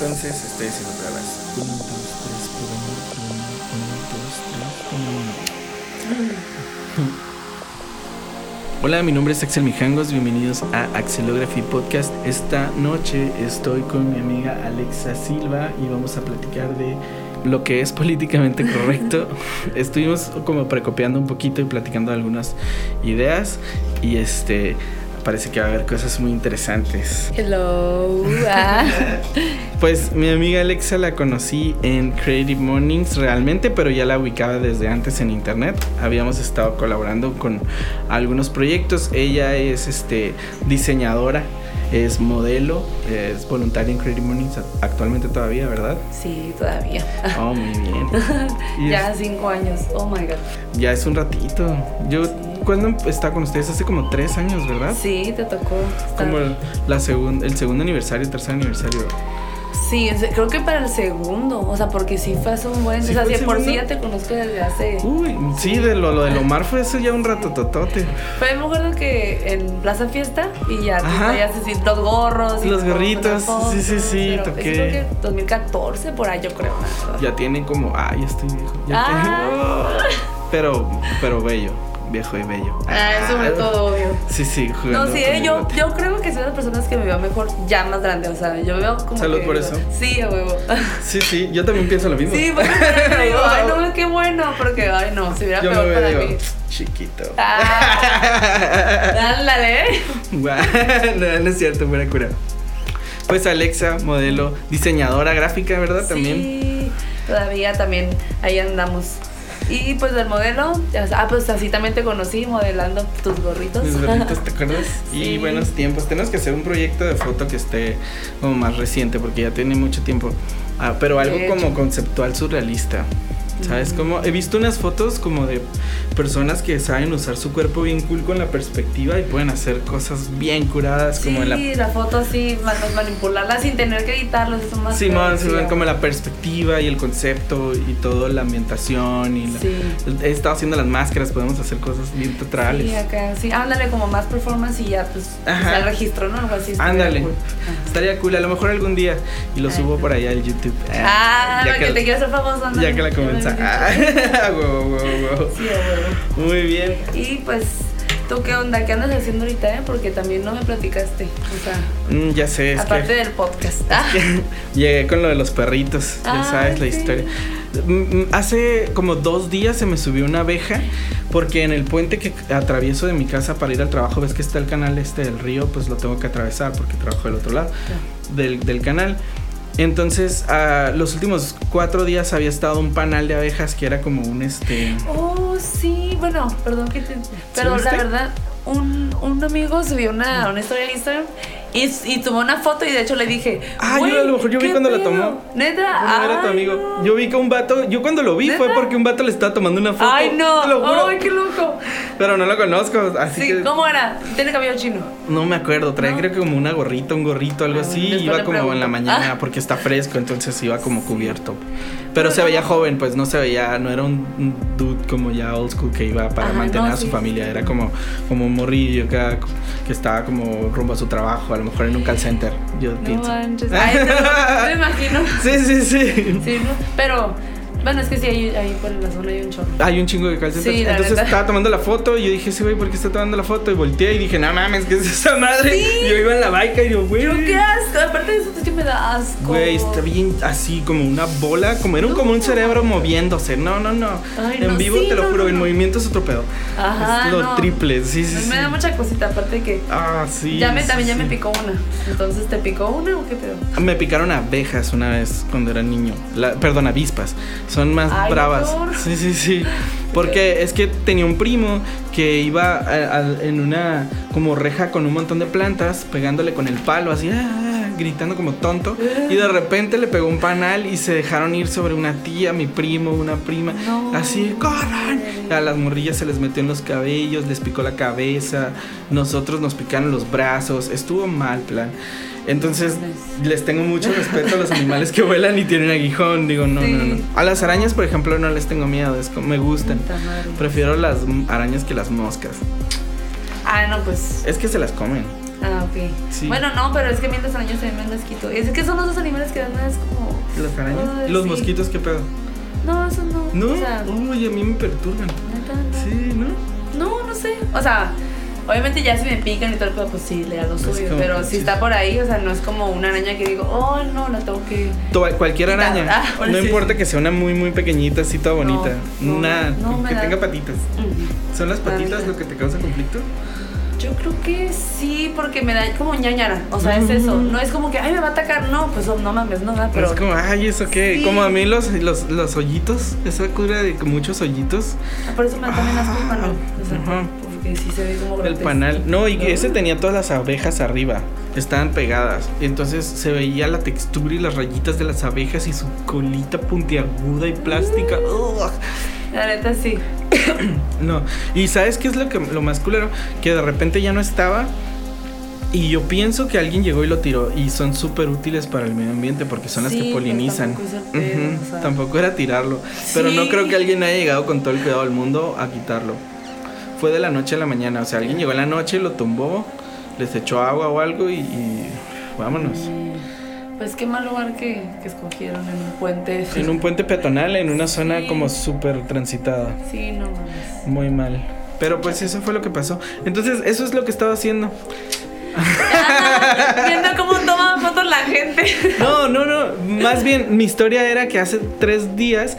entonces estoy haciendo pruebas. Uno, dos, tres, probando, probando, uno, dos, tres, uno. Hola, mi nombre es Axel Mijangos, bienvenidos a Axelography Podcast. Esta noche estoy con mi amiga Alexa Silva y vamos a platicar de lo que es políticamente correcto. Estuvimos como precopiando un poquito y platicando algunas ideas y este parece que va a haber cosas muy interesantes. Hello. Ah. Pues mi amiga Alexa la conocí en Creative Mornings realmente, pero ya la ubicaba desde antes en internet. Habíamos estado colaborando con algunos proyectos. Ella es este diseñadora, es modelo, es voluntaria en Creative Mornings actualmente todavía, ¿verdad? Sí, todavía. Oh, muy bien. Ya es- cinco años. Oh my god. ya es un ratito. Yo Sí. Cuando estaba con ustedes hace como tres años, ¿verdad? Sí, te tocó. estar- Como el, la segun- el segundo aniversario, tercer aniversario. Sí, creo que para el segundo. O sea, porque sí fue hace un buen. ¿Sí o sea, si el por sí ya te conozco desde hace. Uy, sí, de lo, lo del Omar fue eso ya un rato totote. Fue, me acuerdo que en Plaza Fiesta y ya traías así los gorros. y Los gorritos, fotos, sí, sí, sí, pero toqué. Creo que 2014, por ahí yo creo. Ya tiene como, ah, ya estoy viejo. Ya Ah. tengo- pero, pero bello, viejo y bello. Ah, sobre todo, obvio. Sí, sí, jugando No, sí, eh, yo, yo creo que soy de las personas que me veo mejor ya más grande. O sea, yo veo como. Salud que- por eso. Sí, a huevo. Sí, sí, yo también pienso lo mismo. Sí, porque digo, ay, no, qué bueno, porque, ay, no, se hubiera yo me peor para veo mí. chiquito. Ah, ándale. No, no es cierto, buena cura. Pues Alexa, modelo, diseñadora gráfica, ¿verdad? También. Sí, todavía también ahí andamos. Y pues del modelo, ah, pues así también te conocí modelando tus gorritos. Mis gorritos, ¿te acuerdas? Y Sí. buenos tiempos. Tenemos que hacer un proyecto de foto que esté como más reciente porque ya tiene mucho tiempo. Ah, pero algo como conceptual surrealista. ¿Sabes? Como he visto unas fotos como de personas que saben usar su cuerpo bien cool con la perspectiva y pueden hacer cosas bien curadas Sí, como en la la foto así, man- manipularla sin tener que editarlo, eso más Simón, sí, a como la perspectiva y el concepto y todo, la ambientación y la- Sí. he estado haciendo las máscaras, podemos hacer cosas bien teatrales. Sí, acá, sí, ándale como más performance y ya pues el registro, ¿no? Algo así. Ándale. cool. Estaría cool, a lo mejor algún día y lo Ay, subo no. por allá al YouTube. Ah, ya porque te quiero hacer famoso, ándale. ya que la Ya dicho. Ah, huevo, huevo, huevo. Sí, a huevo. Muy bien. Y pues, ¿tú qué onda? ¿Qué andas haciendo ahorita, eh? Porque también no me platicaste. O sea, Mm, ya sé, es aparte que, del podcast. Ah, llegué con lo de los perritos, ya Ay, sabes la sí. historia. Mm, mm, Hace como dos días se me subió una abeja porque en el puente que atravieso de mi casa para ir al trabajo, ves que está el canal este del río, pues lo tengo que atravesar porque trabajo del otro lado del, del canal. Entonces, ah, los últimos cuatro días había estado un panal de abejas que era como un este... Oh, sí, bueno, perdón que te... Pero la verdad, un, un amigo subió una, una historia en Instagram y, y tomó una foto y de hecho le dije... Ah, yo "Güey, a lo mejor yo vi ¿qué cuando la pedo?". tomó. Neta, No era tu ay, amigo. no. Yo vi que un vato, yo cuando lo vi fue porque un vato le estaba tomando una foto. Ay, no. Te lo juro. Ay, qué loco. Pero no lo conozco, así Sí, que ¿cómo era? Tiene cabello chino. no me acuerdo. Trae ¿No? creo que como una gorrita, un gorrito, algo Ah, así. Iba como en la mañana Ah. porque está fresco, entonces iba como cubierto. Pero se veía joven, pues no se veía, no era un dude como ya old school que iba para Ajá, mantener no, a su sí, familia. sí. Era como, como un morrillo acá, que estaba como rumbo a su trabajo, a lo mejor en un call center. Yo No pienso. manches. Ay, no, me imagino. Sí, sí, sí. Sí, ¿no? Pero, bueno, es que sí, ahí, ahí por la zona hay un chorro. Hay un chingo de. Sí, la Entonces neta. estaba tomando la foto y yo dije, sí, güey, ¿por qué está tomando la foto? Y volteé y dije, no mames, ¿qué es esa madre? Sí. Y yo iba en la bike y yo, güey. Pero qué asco, aparte de eso es que me da asco. Güey, está bien así, como una bola, como era un, como un cerebro moviéndose. No, no, no. Ay, en no, vivo, sí, te lo no, juro, en movimiento es otro pedo. Ajá, es lo triple, sí, sí, sí. Me da mucha cosita, aparte de que Ah, sí. ya me, también ya me picó una. Entonces, ¿te picó una o qué pedo? Me picaron abejas una vez cuando era niño. La, perdón, avispas. Son más Ay, bravas. Sí, sí, sí. Porque es que tenía un primo que iba a- a- en una como reja con un montón de plantas, pegándole con el palo, así, ah, gritando como tonto. Y de repente le pegó un panal y se dejaron ir sobre una tía, mi primo, una prima. No. Así, corran. A las morrillas se les metió en los cabellos, les picó la cabeza. Nosotros nos picaron los brazos. Estuvo mal, plan. Entonces, les tengo mucho respeto a los animales que vuelan y tienen aguijón. Digo, no, Sí. no, no. A las arañas, por ejemplo, no les tengo miedo. Es como, me gustan. Prefiero las arañas que las moscas. Ah, no, pues. Es que se las comen. Ah, Ah, ok. Sí. Bueno, no, pero es que mientras arañas también me las quito. Es que son los dos animales que dan más como. ¿Las arañas? Ay, ¿Los sí. mosquitos qué pedo? No, eso no. ¿No? O sea, Uy, a mí me perturban. neta, no. Sí, ¿no? No, no sé. O sea, obviamente ya si me pican y todo el pedo, pues sí, le Es suyo. como- Pero si sí. está por ahí, o sea, no es como una araña que digo, oh, no, la tengo que. Cualquier araña. ah, bueno, no sí, importa que sea una muy, muy pequeñita, así toda No, bonita. no, Nada, no que tenga patitas. ¿Son las La patitas lo que te causa conflicto? Yo creo que sí, porque me da como ñañara. O sea, es eso. No es como que, ay, me va a atacar. No, pues no mames, no, ¿verdad? pero. es como, ay, ¿eso qué? Sí. Como a mí los, los, los hoyitos, esa cura de muchos hoyitos. Ah, Por eso me da también asco el panal. O sea, Ajá. Porque sí se ve como El grotesco. panal. No, y ese tenía todas las abejas arriba. Estaban pegadas. Y entonces se veía la textura y las rayitas de las abejas y su colita puntiaguda y plástica. Ugh. La neta sí. No. Y ¿sabes qué es lo, que, lo más culero? Que de repente ya no estaba. Y yo pienso que alguien llegó y lo tiró. Y son súper útiles para el medio ambiente porque son las que polinizan. tampoco o sea. Era tirarlo. Pero no creo que alguien haya llegado con todo el cuidado del mundo a quitarlo. Fue de la noche a la mañana. O sea, alguien llegó en la noche, lo tumbó, les echó agua o algo y, y vámonos. Pues qué mal lugar que, que escogieron en un puente. En un puente peatonal, en una zona Sí. como súper transitada. Sí, no mames. Muy mal. Pero pues eso fue lo que pasó. Entonces, eso es lo que estaba haciendo. Viendo cómo toma fotos la gente. No, no, no. Más bien, mi historia era que hace tres días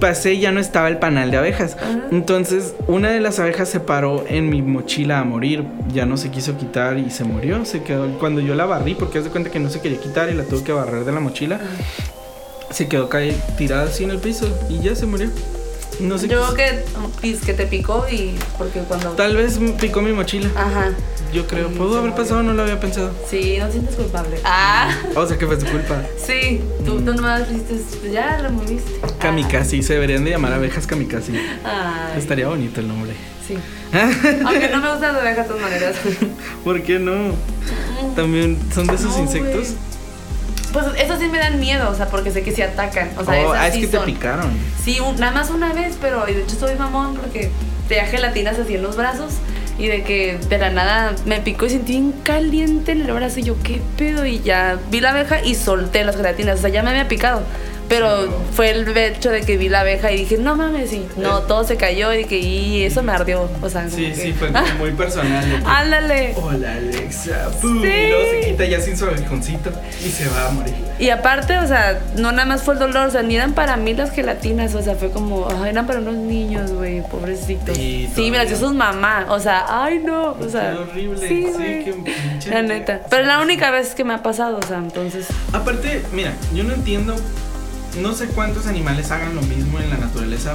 pasé y ya no estaba el panal de abejas. Ajá. Entonces, una de las abejas se paró en mi mochila a morir. Ya no se quiso quitar y se murió. Se quedó. Cuando yo la barrí, porque haz de cuenta que no se quería quitar y la tuve que barrer de la mochila, se quedó tirada así en el piso y ya se murió. No sé Yo qué. creo que, pis- que te picó y porque cuando... Tal vez picó mi mochila. Ajá. Yo creo. ¿Pudo haber pasado? No lo había pensado. Sí, no te sientes culpable. Ah. O sea que fue su culpa. Sí, tú, tú nomás dijiste, pues ya lo moviste. Kamikaze. Se deberían de llamar abejas kamikaze. Ah. Ay, Estaría bonito el nombre. Sí. Aunque no me gustan las abejas de todas maneras. ¿Por qué no? También son de esos No, insectos. Pues esos sí me dan miedo, o sea, porque sé que se atacan. O sea, Oh, esas ah, es sí que te son. picaron. Sí, un- nada más una vez, pero de hecho soy mamón porque te gelatinas así en los brazos y de que de la nada me picó y sentí bien caliente en el brazo y yo, ¿qué pedo? Y ya vi la abeja y solté las gelatinas, o sea, ya me había picado. Pero fue el hecho de que vi la abeja y dije, no mames, y no, todo se cayó y dije, y eso me ardió. O sea, Sí, que- sí, fue muy personal. que, Ándale. Hola Alexa. Pum, Sí. Y luego se quita ya sin su aguijoncito y se va a morir. Y aparte, o sea, no nada más fue el dolor, o sea, ni eran para mí las gelatinas, o sea, fue como, ay, eran para unos niños, güey, pobrecitos. Sí, Sí, me las dio sus mamá, o sea, ay, no, o sea. Qué horrible. Sí, Sí, güey. qué pinche- La neta. Pero es la única vez que me ha pasado, o sea, entonces. Aparte, mira, yo no entiendo. No sé cuántos animales hagan lo mismo en la naturaleza.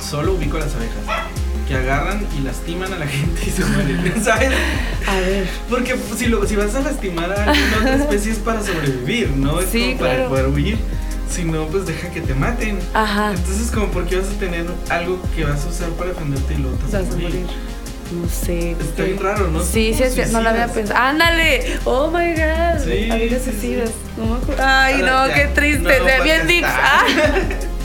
Solo ubico las abejas. Que agarran y lastiman a la gente y se mueren. ¿Sabes? A ver. Porque si, lo, si vas a lastimar a alguna otra especie es para sobrevivir, ¿no? Es Sí, como para poder huir. Si no, pues deja que te maten. Ajá. Entonces, como, ¿por qué vas a tener algo que vas a usar para defenderte y luego te Vas vas a morir. No sé. Está porque- bien raro, ¿no? Sí, sí, sí, no lo había pensado. ¡Ándale! ¡Oh my god! Sí, Amigas sí, suicidas. No. Ay, no, ya, qué triste. de bien dips. Ah.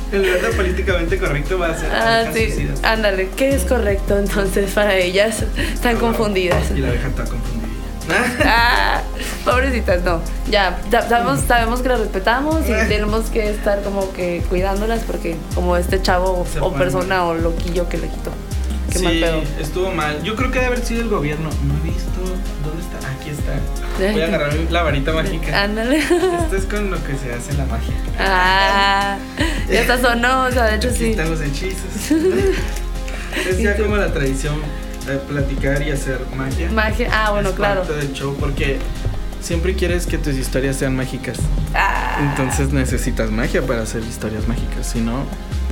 El verdad políticamente correcto va a ser Ah, sí. suicidas. Ándale, ¿qué es correcto entonces para ellas? Están confundidas. Y la abeja está confundida. Ah, pobrecitas, no. Ya, sa- sabemos, sabemos que las respetamos y tenemos que estar como que cuidándolas porque como este chavo Se o persona o loquillo que le quitó. Qué sí, mal pedo. estuvo mal. Yo creo que debe haber sido el gobierno. No he visto. ¿Dónde está? Aquí está. Voy a agarrar la varita mágica. Ándale. Esto es con lo que se hace la magia. Ah, ya hasta sonó, o sea, de hecho Aquí sí. están los hechizos. es ya como la tradición de platicar y hacer magia. Magia. Ah, bueno, Es claro. parte del show porque siempre quieres que tus historias sean mágicas. Ah, Entonces necesitas magia para hacer historias mágicas. Si no,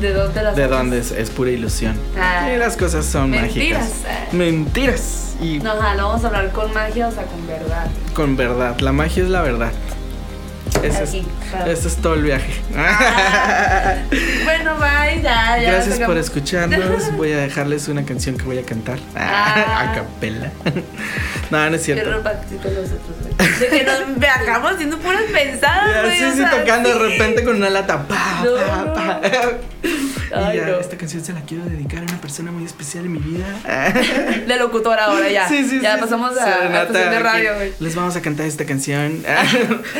¿de dónde las ¿de dónde es? Es pura ilusión. Ah. Y las cosas son Mentiras. mágicas. Mentiras. Y No, no vamos a hablar con magia, o sea, con verdad. con verdad. La magia es la verdad. Eso es, Aquí, es todo el viaje. Ah. Bueno, bye, ya, ya. Gracias por escucharnos. Voy a dejarles una canción que voy a cantar. Ah. A capela. no, no es cierto. nosotros. De que nos viajamos haciendo puras pensadas, güey. Sí, sí, tocando de repente con una lata. Pa, No, pa, no. pa. y Ay, ya, no. esta canción se la quiero dedicar a una persona muy especial en mi vida. De locutora ahora ya. Sí, sí, ya sí, pasamos a, a estación de radio, güey. Les vamos a cantar esta canción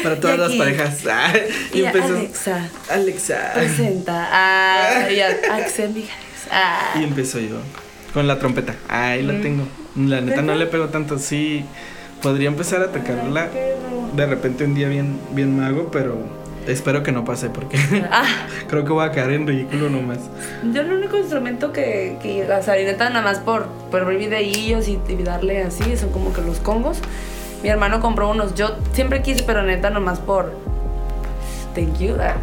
para todas las aquí. Parejas. Ah, Y, Y empezó. Alexa Alexa. presenta a y a Axel Mijares. Ah. Y empezó yo con la trompeta. Ahí la Mm. tengo. La neta no le pego tanto. Sí, podría empezar a perro. de repente un día bien, bien mago, pero espero que no pase porque Ah, creo que voy a caer en ridículo nomás. yo el único instrumento que, que o sea, y neta nada más por, por ver videillos y, y darle así, son como que los congos. Mi hermano compró unos, yo siempre quise, pero neta nomás por... Thank you. ah,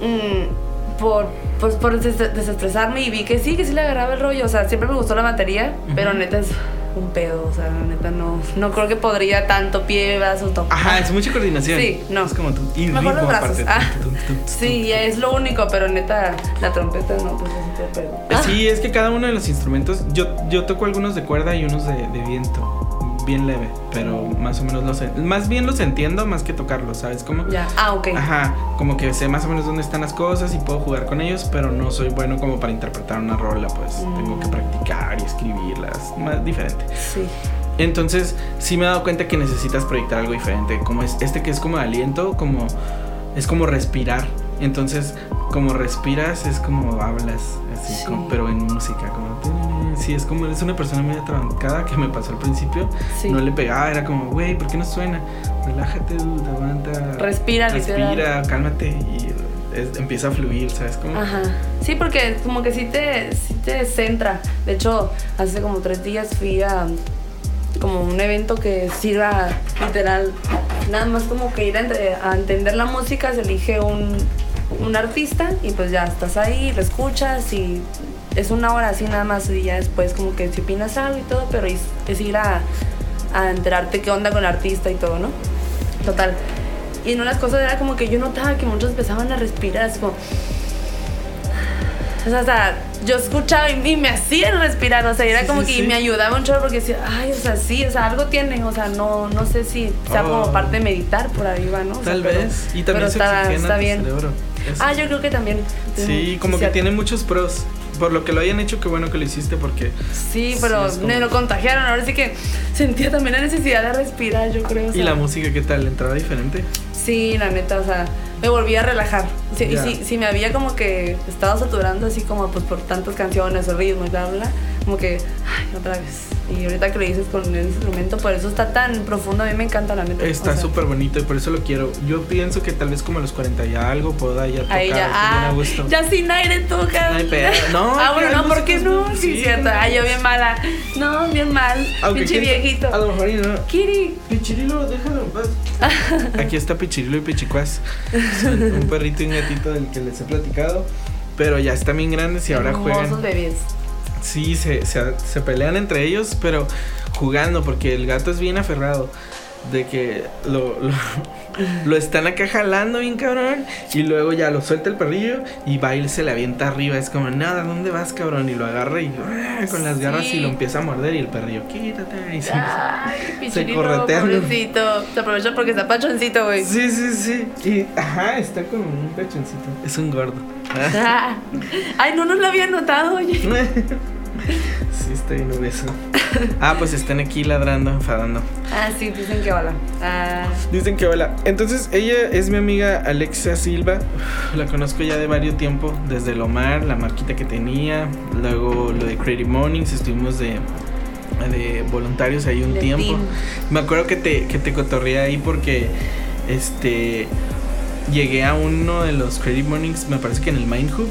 mm, por, pues, por des- desestresarme y vi que sí, que sí le agarraba el rollo. O sea, siempre me gustó la batería, pero neta es un pedo. O sea, neta no, no creo que podría tanto pie, brazos, tocar. Ajá, es mucha coordinación. Sí, no. Es como tú. Y Mejor los brazos. Ah. Sí, es lo único, pero neta, la trompeta no, pues es otro pedo. Eh, Sí, es que cada uno de los instrumentos, yo, yo toco algunos de cuerda y unos de, de viento, bien leve, pero más o menos los, más bien los entiendo más que tocarlos, ¿sabes? Como, Ya. Ah, ok. ajá, como que sé más o menos dónde están las cosas y puedo jugar con ellos, pero no soy bueno como para interpretar una rola, pues Mm. tengo que practicar y escribirlas, más diferente. Sí. Entonces, sí me he dado cuenta que necesitas proyectar algo diferente, como es este que es como de aliento, como es como respirar. Entonces, como respiras es como hablas, así, Sí. como- pero en música, como sí, es como es una persona muy atrabancada que me pasó al principio, Sí. no le pegaba, era como, güey, ¿por qué no suena? Relájate, dude, aguanta. Respira, respira, literal. cálmate y es- empieza a fluir, ¿sabes? Como Ajá. Sí, porque como que sí te, sí te centra. De hecho, hace como tres días fui a como un evento que sirva literal, nada más como que ir a, a entender la música, se elige un, un artista y pues ya estás ahí, lo escuchas y es una hora así nada más y ya después como que si opinas algo y todo, pero es, ir a, a enterarte qué onda con el artista y todo, ¿no? Total. Y en unas cosas era como que yo notaba que muchos empezaban a respirar, así como... O sea, o sea, yo escuchaba y, y me hacían respirar, o sea, era Sí, como sí, que sí. me ayudaba un chorro porque decía, ay, o sea, sí, o sea, algo tiene, o sea, no, no sé si sea Oh. como parte de meditar por arriba, ¿no? O sea, tal pero- vez. Y pero también se está, está tu bien. cerebro. Eso Ah, yo creo que también. Sí, como que tiene muchos pros. Por lo que lo hayan hecho, qué bueno que lo hiciste porque Sí, pero como- me lo contagiaron. Ahora sí que sentía también la necesidad de respirar, yo creo. o ¿Y sea. la música qué tal? ¿Entraba diferente? Sí, la neta, o sea, me volví a relajar. Sí. Y si, si me había como que estado saturando así como pues por tantas canciones o ritmos y bla, bla, bla, como que, ay, otra vez. Y ahorita que lo dices con el instrumento, por eso está tan profundo, a mí me encanta la neta. Está o sea, súper bonito y por eso lo quiero. Yo pienso que tal vez como a los 40 y algo pueda ya tocar Ahí ya, bien ah, a gusto. ya sin aire toca. No ah, bueno, no, ¿por qué músicos, no? ¿no? Sí, Sí, cierto. Ay, yo bien mala. No, bien mal. Pinche quién- viejito. A lo mejor y no. Kiri. Pichirilo, déjalo en paz. Aquí está Pichirilo y Pichicuás. Un perrito y un gatito del que les he platicado. Pero ya están bien grandes y ahora juegan. bebés. Sí, se, se, se pelean entre ellos, pero jugando, porque el gato es bien aferrado. De que lo, lo, lo están acá jalando bien cabrón. Y luego ya lo suelta el perrillo y va y se le avienta arriba. Es como, nada, ¿dónde vas, cabrón? Y lo agarra y ¡ah! con las garras y lo empieza a morder. Y el perrillo, quítate. Y se- Ay, corretean. pobrecito. Se aprovecha porque está pachoncito, güey. Sí, sí, sí. Y, ajá, está con un pechoncito. Es un gordo. Ay, no nos lo había notado, oye. sí, está bien obeso. Ah, pues están aquí ladrando, enfadando. Ah, sí, dicen que hola. Ah, Dicen que hola. Entonces, ella es mi amiga Alexa Silva. La conozco ya de varios tiempo. Desde el Omar, la marquita que tenía. Luego lo de Creative Mornings. Estuvimos de, de voluntarios ahí un de tiempo. team. Me acuerdo que te, que te cotorreé ahí porque este llegué a uno de los Creative Mornings, me parece que en el Mind Hub.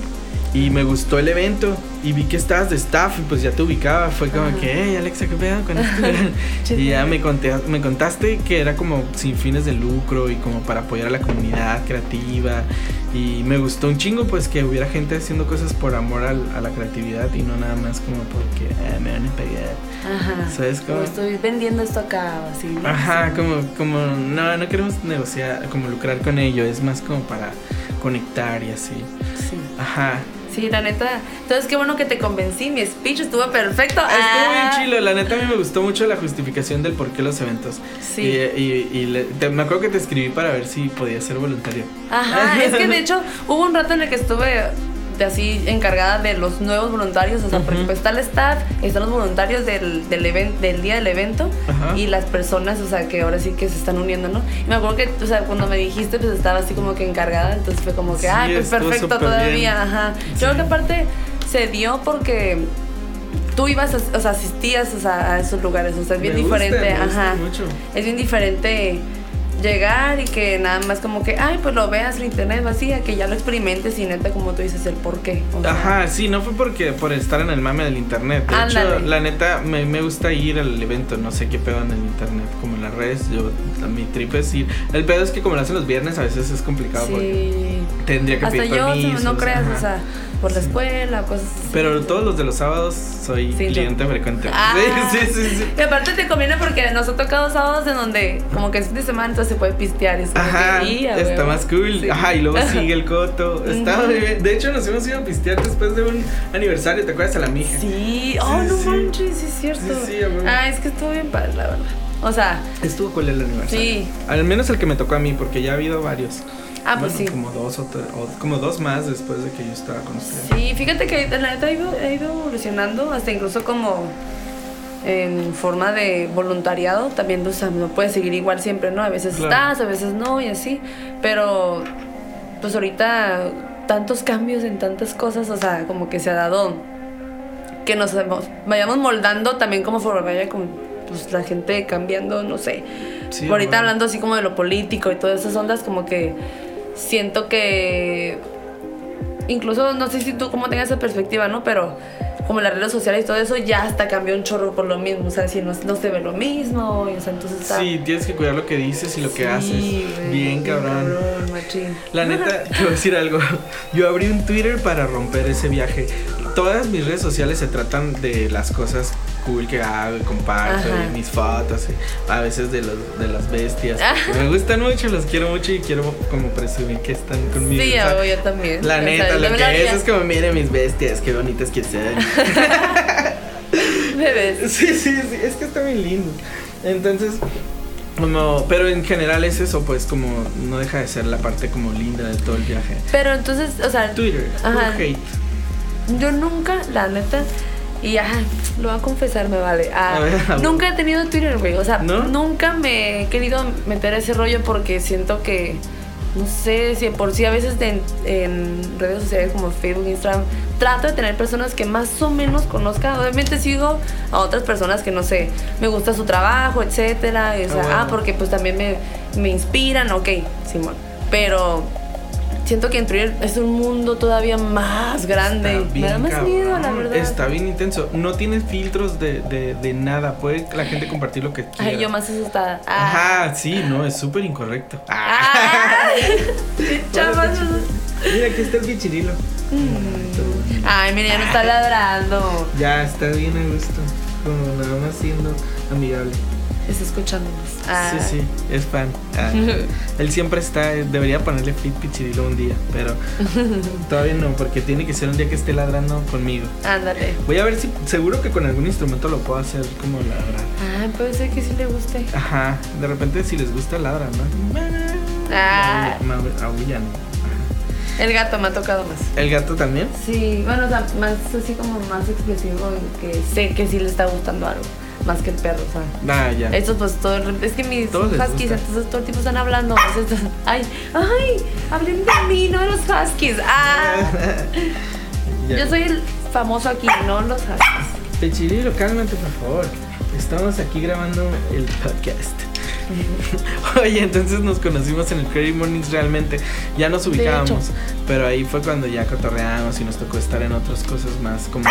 Y me gustó el evento y vi que estabas de staff y pues ya te ubicaba. Fue como Ajá. que, hey Alexa, ¿qué pedo con esto? y ya me, conté, me contaste que era como sin fines de lucro y como para apoyar a la comunidad creativa. Y me gustó un chingo pues que hubiera gente haciendo cosas por amor al- a la creatividad y no nada más como porque "Ah, me van a pagar. Ajá. ¿Sabes cómo? Como estoy vendiendo esto acá o así. ¿no? Ajá, como, como, no, no queremos negociar, como lucrar con ello, es más como para conectar y así. Sí. Ajá. Sí, la neta. Entonces, qué bueno que te convencí. Mi speech estuvo perfecto. Estuvo Ah. bien chilo, la neta a mí me gustó mucho la justificación del por qué los eventos. Sí. Y, y- y le- te- me acuerdo que te escribí para ver si podía ser voluntario. Ajá, es que de hecho hubo un rato en el que estuve de así encargada de los nuevos voluntarios, o sea, porque Ujú. pues está el staff, están los voluntarios del, del, even- del día del evento y las personas, o sea, que ahora sí que se están uniendo, ¿no? Y me acuerdo que, o sea, cuando me dijiste, pues estaba así como que encargada, entonces fue como que, Sí, ah, pues perfecto todavía, bien. ajá. Yo creo que aparte se dio porque tú ibas, a- o sea, asistías o sea, a esos lugares, o sea, es bien Me gusta, diferente, me gusta ajá. mucho. Es bien diferente llegar y que nada más como que, ay, pues lo veas en internet vacía, que ya lo experimentes y neta, como tú dices, el por qué. o sea, Ajá, sí, no fue porque por estar en el mame del internet. De hecho, la neta, me, me gusta ir al evento, no sé qué pedo en el internet, como en las redes, yo, mi trip es ir. El pedo es que como lo hacen los viernes, a veces es complicado porque Sí. tendría que Hasta pedir yo, permisos, no creas, ajá. o sea, por la escuela, cosas así. Pero todos los de los sábados soy Sí, cliente yo- frecuente. Ah. Sí, sí, sí, sí. Y aparte te conviene porque nos ha tocado sábados en donde como que es fin de semana entonces se puede pistear. es Ajá, que, "Y, a está huevo". más cool. Sí. Ajá, y luego sigue el coto. Está bien. De hecho, nos hemos ido a pistear después de un aniversario, ¿te acuerdas? A la mija. Sí, oh, no manches, sí es cierto. Ah, es que estuvo bien padre, la verdad. O sea, Estuvo cool el aniversario. Sí. Al menos el que me tocó a mí, porque ya ha habido varios. Ah, pues sí. Como dos o, tre- o como dos más después de que yo estaba con ustedes. Sí, fíjate que la neta ha ido, ha ido evolucionando, hasta incluso como en forma de voluntariado, también o sea, no puedes seguir igual siempre, ¿no? A veces Claro. estás, a veces no, y así, pero pues ahorita tantos cambios en tantas cosas, o sea, como que se ha dado que nos vayamos moldando también como forma vaya con pues, la gente cambiando, no sé. Sí, ahorita bueno. hablando así como de lo político y todas esas ondas, como que siento que incluso no sé si tú cómo tengas esa perspectiva, ¿no? Pero como las redes sociales y todo eso ya hasta cambió un chorro por lo mismo, o sea, si no, no se ve lo mismo, y, o sea, entonces está... Sí, tienes que cuidar lo que dices y lo que haces. güey, Bien cabrón. machín. La neta, te voy a decir algo. Yo abrí un Twitter para romper ese viaje. Todas mis redes sociales se tratan de las cosas cool que hago y comparto, y mis fotos, y a veces de, los, de las bestias. Ajá. Me gustan mucho, los quiero mucho y quiero como presumir que están conmigo. Sí, o sea, yo, también. La O sea, neta, lo que es es como, mire mis bestias, qué bonitas que son. Bebés. Sí, sí, sí, es que está bien lindo. Entonces, como, pero en general es eso, pues como no deja de ser la parte como linda de todo el viaje. Pero entonces, o sea, Twitter, Ajá. hate. Yo nunca, la neta, y ah, lo voy a confesar, me vale. ah, A ver, a ver. nunca he tenido Twitter, güey. O sea, ¿No? nunca me he querido meter a ese rollo porque siento que, no sé, si por sí a veces en, en redes sociales como Facebook, Instagram, trato de tener personas que más o menos conozca. Obviamente sigo a otras personas que no sé, me gusta su trabajo, etcétera. y, o sea, Ah, bueno. ah, porque pues también me, me inspiran, ok, Simón. Pero siento que en Twitter es un mundo todavía más grande. Está bien Me da más cabrón. miedo, la verdad. Está bien intenso. No tiene filtros de, de, de nada. Puede la gente compartir lo que quiera. Ay, yo más asustada. Ah. Ajá, sí, no, es súper incorrecto. Ah. Mira, aquí está el bichirilo. Mm. Ay, mira, ya no está ladrando. Ya, está bien a gusto. Como nada más siendo amigable. Está escuchándonos. Ah. Sí, sí, es fan. Ah, él siempre está, debería ponerle fit pichirilo un día, pero todavía no, porque tiene que ser un día que esté ladrando conmigo. Ándale. Voy a ver si, seguro que con algún instrumento lo puedo hacer como ladrar. Ay, puede ser que sí le guste. Ajá, de repente si les gusta ladra, ¿no? Ah. Aullan. Ajá. El gato me ha tocado más. ¿El gato también? Sí, bueno, o sea, más así como más expresivo, que sé que sí le está gustando algo. Más que el perro, o sea. Ah, ya. Estos pues todo es que mis Todos huskies, entonces todo el tiempo están hablando. entonces, ay, ay, hablen de mí, no de los huskies. Ah, Ya. yo soy el famoso aquí, no los huskies. Pichirilo, cálmate, por favor. Estamos aquí grabando el podcast. Oye, entonces nos conocimos en el Credit Mornings realmente. Ya nos ubicábamos. Pero ahí fue cuando ya cotorreamos y nos tocó estar en otras cosas más como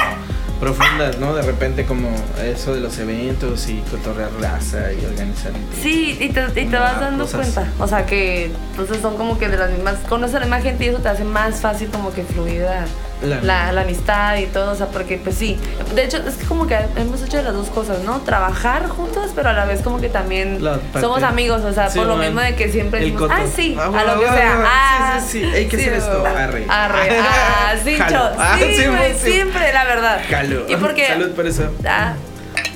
profundas, ¿no? De repente como eso de los eventos y cotorrear raza y organizar. Sí, y te, y te vas Ah, dando cosas. cuenta. O sea que entonces son como que de las mismas, conoces a la misma gente y eso te hace más fácil como que fluida La- la, la amistad y todo. O sea, porque pues sí. De hecho, es que como que hemos hecho las dos cosas, ¿no? Trabajar juntos, pero a la vez como que también somos amigos. O sea, Sí, por lo mismo de que siempre decimos, ah, sí, Ah, a lo que ah, sea. ah, Ah, sí, sí, sí, hay que hacer esto. güey. Arre. Arre. Ah, sí, cho. Ah, Sí, sí. siempre, la verdad. Jalo. Y porque. Salud por eso. Ah.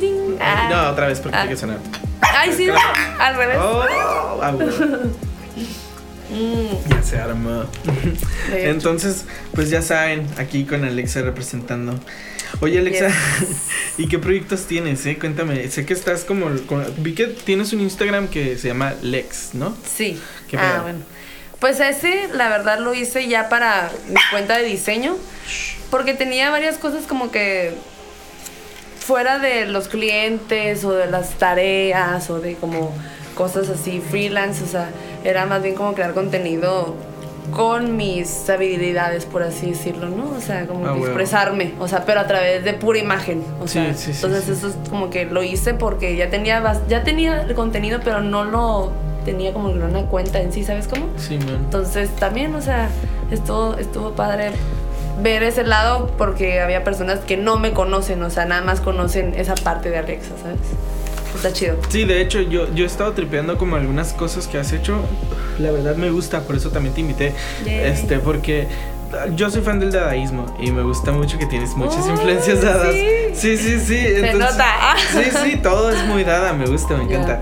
Ding, ah. No, otra vez porque Ah. tiene que sonar. Ay, sí, no, al revés. Oh, ah. Mm, Ya se hecho. Entonces, pues ya saben, aquí con Alexa representando. Oye, Alexa, ¿y qué proyectos tienes? Eh? Cuéntame. Sé que estás como, como- Vi que tienes un Instagram que se llama Lex, ¿no? Sí. ¿Qué ah, bueno. Pues ese, la verdad, lo hice ya para mi cuenta de diseño. Porque tenía varias cosas como que fuera de los clientes o de las tareas o de como cosas así freelance, o sea, era más bien como crear contenido con mis habilidades, por así decirlo, ¿no? O sea, como Ah, que expresarme, o sea, pero a través de pura imagen, o Sí, sea, sí, sí, entonces eso es como que lo hice porque ya tenía ya tenía el contenido, pero no lo tenía como en una cuenta en sí, ¿sabes cómo? Sí, man. Entonces también, o sea, estuvo, estuvo padre ver ese lado porque había personas que no me conocen, o sea, nada más conocen esa parte de Alexa, ¿sabes? Está chido. Sí, de hecho, yo, yo he estado tripeando como algunas cosas que has hecho. La verdad me gusta, por eso también te invité. Este, porque yo soy fan del dadaísmo y me gusta mucho que tienes muchas Oh, influencias dadas. sí. Sí, sí, sí. Se nota. Sí, sí, todo es muy dada, me gusta, me encanta.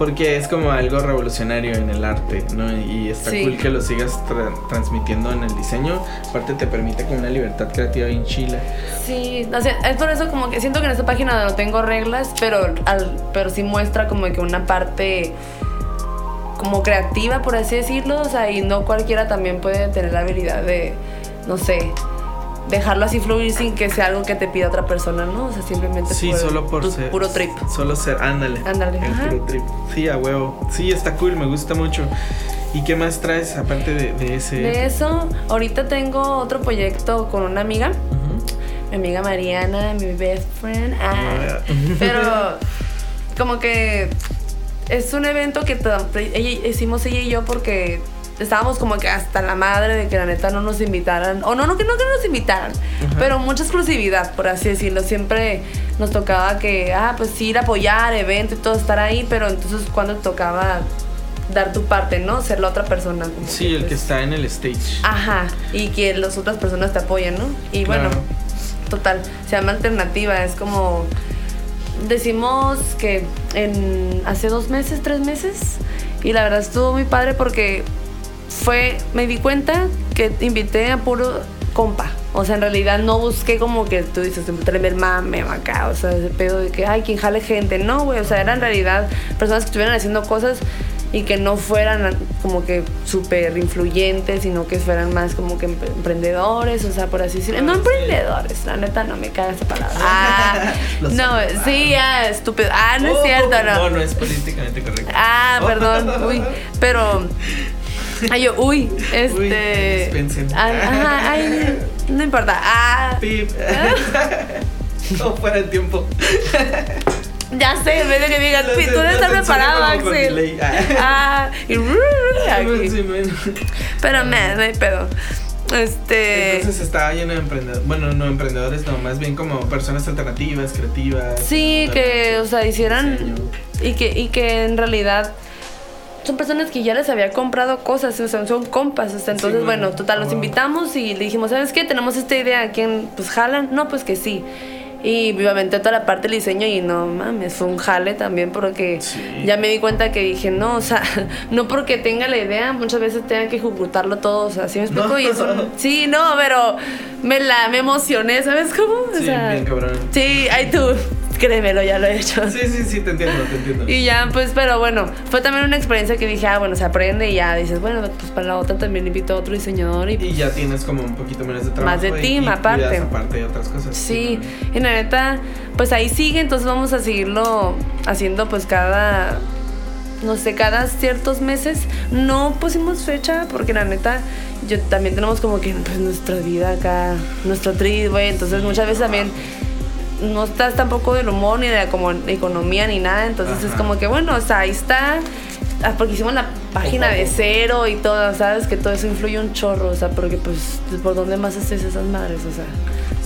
Porque es como algo revolucionario en el arte, ¿no? Y está Sí. cool que lo sigas tra- transmitiendo en el diseño. Aparte te permite como una libertad creativa bien chila. Sí, o sea, es por eso como que siento que en esta página no tengo reglas, pero, al, pero sí muestra como que una parte como creativa, por así decirlo, o sea, y no cualquiera también puede tener la habilidad de, no sé, dejarlo así fluir sin que sea algo que te pida otra persona, ¿no? O sea, simplemente Sí, solo por tu- ser. puro trip. Solo ser, ándale. Ándale, El ajá. puro trip. Sí, a huevo. Sí, está cool, me gusta mucho. ¿Y qué más traes aparte de, de ese? De eso, ahorita tengo otro proyecto con una amiga, mi amiga Mariana, mi best friend. Ah, Ah. pero como que es un evento que ella- hicimos ella y yo porque estábamos como que hasta la madre de que la neta no nos invitaran, o no, no que no que no nos invitaran, Ajá. pero mucha exclusividad, por así decirlo. Siempre nos tocaba que, ah, pues sí, ir a apoyar, evento y todo, estar ahí, pero entonces cuando tocaba dar tu parte, ¿no? Ser la otra persona. como Sí, el que pues, está en el stage. Ajá, y que las otras personas te apoyan, ¿no? Y Claro. bueno, total, se llama alternativa, es como decimos que en hace dos meses, tres meses, y la verdad estuvo muy padre porque fue, me di cuenta que invité a puro compa. O sea, en realidad no busqué como que tú dices, traerme el mame acá, o sea, ese pedo de que, ay, quien jale gente. No, güey, o sea, eran en realidad personas que estuvieran haciendo cosas y que no fueran como que súper influyentes, sino que fueran más como que empre- emprendedores, o sea, por así decirlo. No Ah, emprendedores, la neta no me caga esa palabra. Ah, no, sí, ah, estúpido. Ah, no es Oh, cierto, no. No, no es políticamente correcto. Ah, perdón, uy, pero ay yo, uy, este, ah, ajá, ay, no importa, ah, Pip. no fuera el tiempo. ya sé, en vez de que "Pi, sé, tú estar censuré preparado, como Axel, delay. ah, y aquí. Pero me, no hay pedo, este, Entonces estaba lleno de emprendedores. Bueno, no emprendedores, no, más bien como personas alternativas, creativas. sí, que, o sea, hicieran, Diseño. y que, y que en realidad son personas que ya les había comprado cosas, o sea, son compas, o sea, entonces, Sí, bueno, bueno. total, los invitamos y le dijimos, ¿sabes qué? Tenemos esta idea, ¿a quién? Pues jalan, no, pues que sí. Y me aventé toda la parte del diseño y no mames, fue un jale también porque Sí. ya me di cuenta que dije, no, o sea, no porque tenga la idea, muchas veces tenga que ejecutarlo todo, o sea, ¿sí me explico? No. Y eso, sí, no, pero me la, me emocioné, ¿sabes cómo? O Sí, sea, bien cabrón. Sí, ay tú, créemelo, ya lo he hecho. Sí, sí, sí, te entiendo, te entiendo. Y ya, pues, pero bueno, fue también una experiencia que dije, ah, bueno, se aprende y ya dices, bueno, pues para la otra también invito a otro diseñador y Y ya tienes como un poquito menos de trabajo. Más de team, y aparte de otras cosas. Sí, y la neta, pues ahí sigue, entonces vamos a seguirlo haciendo pues cada, no sé, cada ciertos meses. No pusimos fecha porque la neta, yo también tenemos como que pues, nuestra vida acá, nuestro trip, güey, entonces muchas veces también no estás tampoco del humor ni de la como economía ni nada, entonces es como que bueno, o sea, ahí está. ah, Porque hicimos la página de cero y todo, ¿sabes? Que todo eso influye un chorro, o sea, porque pues, ¿por dónde más haces esas madres? O sea,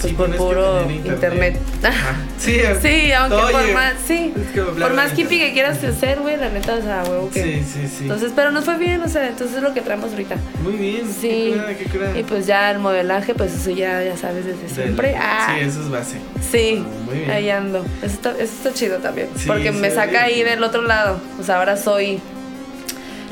pues Sí, por que puro internet. Ajá. Sí, Sí, aunque por más, sí, es que por más hippie que quieras hacer, güey, la neta, o sea, huevo que. Sí, sí, sí. Entonces, pero nos fue bien, o sea, entonces es lo que traemos ahorita. Muy bien. Sí. Qué curada, qué curada. Y pues ya el modelaje, pues eso ya, ya sabes desde Del- siempre. Ah, Sí, eso es base. sí, Muy bien. ahí ando. Eso está, eso está chido también. Sí, porque me saca ahí del otro lado. O sea, ahora soy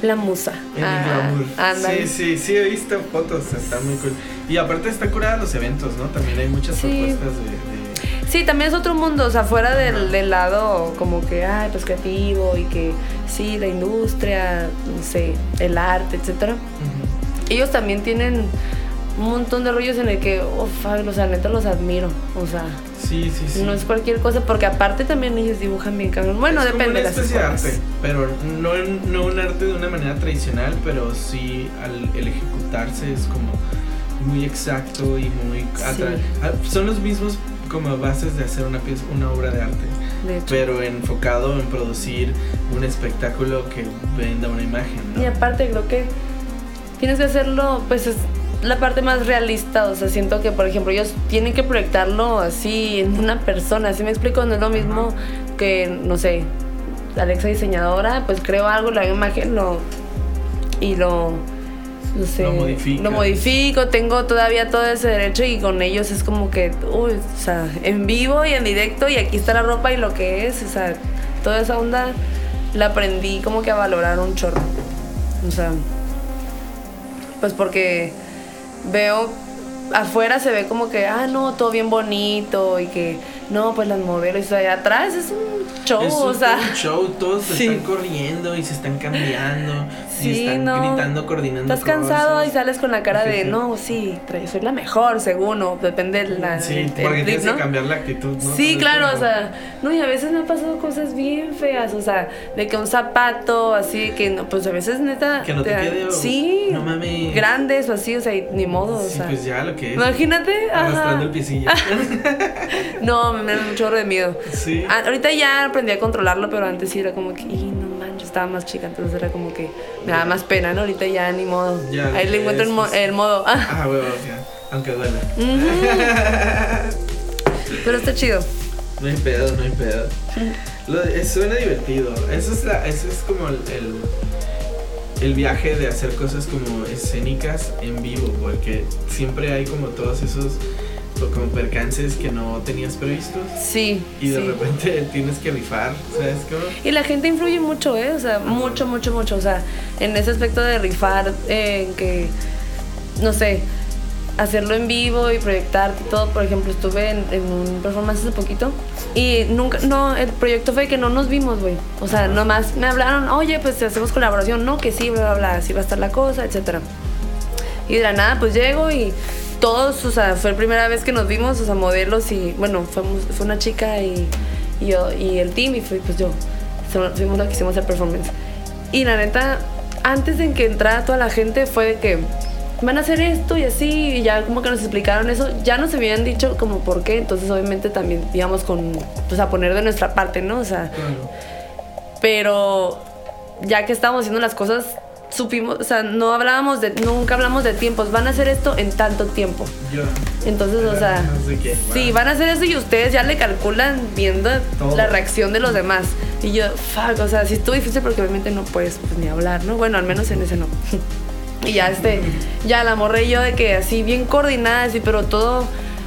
la musa. En Ah, el glamour. ándale. Sí, sí, sí, he visto fotos, está muy cool. Y aparte está curada los eventos, ¿no? También hay muchas Sí. propuestas de... de- Sí, también es otro mundo, o sea, fuera del, lado como que, ay, pues creativo y que sí, la industria, no sé, el arte, etcétera. Ellos también tienen un montón de rollos en el que, oh, fuck, o sea, neta los admiro, o sea, Sí, sí, sí. no es cualquier cosa, porque aparte también ellos dibujan bien cabrón. Bueno, Es como depende una de las especie de arte, pero no, no un arte de una manera tradicional, pero sí al el ejecutarse es como muy exacto y muy atra- ah, son los mismos como bases de hacer una pieza, una obra de arte, De pero enfocado en producir un espectáculo que venda una imagen, ¿no? Y aparte creo que tienes que hacerlo, pues es la parte más realista, o sea, siento que por ejemplo ellos tienen que proyectarlo así en una persona, así me explico, no es lo mismo que, no sé, Alexa diseñadora, pues creo algo, la imagen lo, y lo, no sé, Lo lo modifico, tengo todavía todo ese derecho y con ellos es como que, uy, o sea, en vivo y en directo y aquí está la ropa y lo que es, o sea, toda esa onda la aprendí como que a valorar un chorro. O sea, pues porque veo afuera se ve como que, ah, no, todo bien bonito y que, no, pues las modelos, o sea, allá atrás es un show, Es o sea, un show, todos se Sí. están corriendo y se están cambiando Sí, están no. gritando, coordinando. estás cansado cosas. y sales con la cara Sí, de, sí. no, sí, soy la mejor, según, o depende de la, Sí, el- el porque ritmo, tienes ¿no? que cambiar la actitud, ¿no? Sí, claro, el o sea, no, y a veces me han pasado cosas bien feas, o sea, de que un zapato, así, que no, pues a veces neta. Que no te quede, o- Sí, no mames. grandes o así, o sea, y ni modo, o Sí, sea. pues ya lo que es. Imagínate. Arrastrando el piecillo. No, me da un chorro de miedo. sí. Ah, ahorita ya aprendí a controlarlo, pero antes sí era como que, "Ih, no manches, estaba más chica, entonces era como que me daba más pena, ¿no? Ahorita ya ni modo. Ya, Ahí le encuentro el, mo- el modo. Ah, huevo, ya. Aunque duela. pero está chido. No hay pedo, no hay pedo. Lo de- es- suena divertido. Eso es, la, eso es como el, el, el viaje de hacer cosas como escénicas en vivo, porque siempre hay como todos esos como percances que no tenías previstos Sí. y de sí. repente tienes que rifar, ¿sabes cómo? Y la gente influye mucho, ¿eh? O sea, mucho, mucho, mucho. O sea, en ese aspecto de rifar, eh, en que, no sé, hacerlo en vivo y proyectarte y todo. Por ejemplo, estuve en, en un performance hace poquito y nunca, no, el proyecto fue que no nos vimos, güey. O sea, nomás me hablaron, oye, pues hacemos colaboración, no, que sí, bla, bla, bla, así va a estar la cosa, etcétera. Y de la nada, pues llego y todos, o sea, fue la primera vez que nos vimos, o sea, modelos y, bueno, fuimos- fue una chica y, y yo, y el team, y fui, pues yo, fuimos los que hicimos el performance. Y la neta, antes de que entrara toda la gente, fue de que van a hacer esto y así, y ya como que nos explicaron eso, ya nos habían dicho como por qué, entonces obviamente también íbamos con, pues a poner de nuestra parte, ¿no? O sea, Claro. pero ya que estábamos haciendo las cosas, supimos, o sea, no hablábamos de, nunca hablamos de tiempos, van a hacer esto en tanto tiempo. Yo. Entonces, o sea, No sé qué, sí, va. van a hacer eso y ustedes ya le calculan viendo Todo. la reacción de los demás. Y yo, fuck, o sea, sí estuvo difícil porque obviamente no puedes pues, ni hablar, ¿no? Bueno, al menos en ese no. y ya este, ya la morré yo de que así bien coordinada, así, pero todo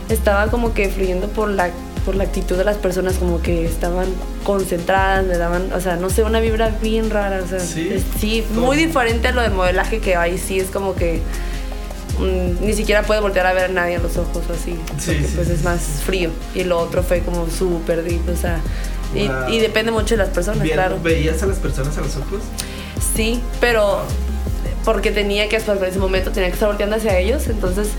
estaba como que fluyendo por la por la actitud de las personas como que estaban concentradas, me daban, o sea, no sé, una vibra bien rara, o sea, Sí. es- sí, muy diferente a lo del modelaje que ahí sí es como que mm, ni siquiera puede voltear a ver a nadie a los ojos o así. Sí, porque, sí, pues sí, es más frío. Y lo otro fue como súper deep, o sea. Y, Wow. y depende mucho de las personas, Bien, claro. ¿Veías a las personas a los ojos? Sí, pero porque tenía que, en ese momento tenía que estar volteando hacia ellos, entonces,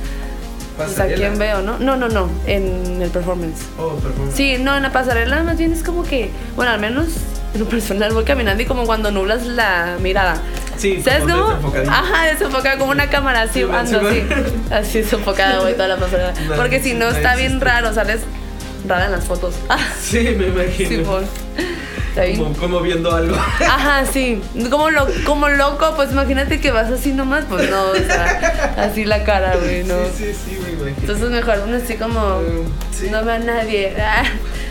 pues a Pasarela. quién veo, ¿no? No, no, no, en el performance. Oh, perdón. Sí, no, en la pasarela más bien es como que, bueno, al menos en lo personal voy caminando y como cuando nublas la mirada. Sí, ¿Sabes cómo? Ajá, desenfocada como una cámara así, Sí, ando sí, así. Así desenfocada, güey, toda la pasarela. No, Porque si no no está bien raro, sales rara en las fotos. Ah, Sí, me imagino. sí, por. Está bien. como, como viendo algo. Ajá, sí. Como, lo, como loco, pues imagínate que vas así nomás, pues no, o sea, así la cara, güey, no. Sí, sí, sí, imagino. Entonces mejor uno así como, sí. no ve a nadie. Ah,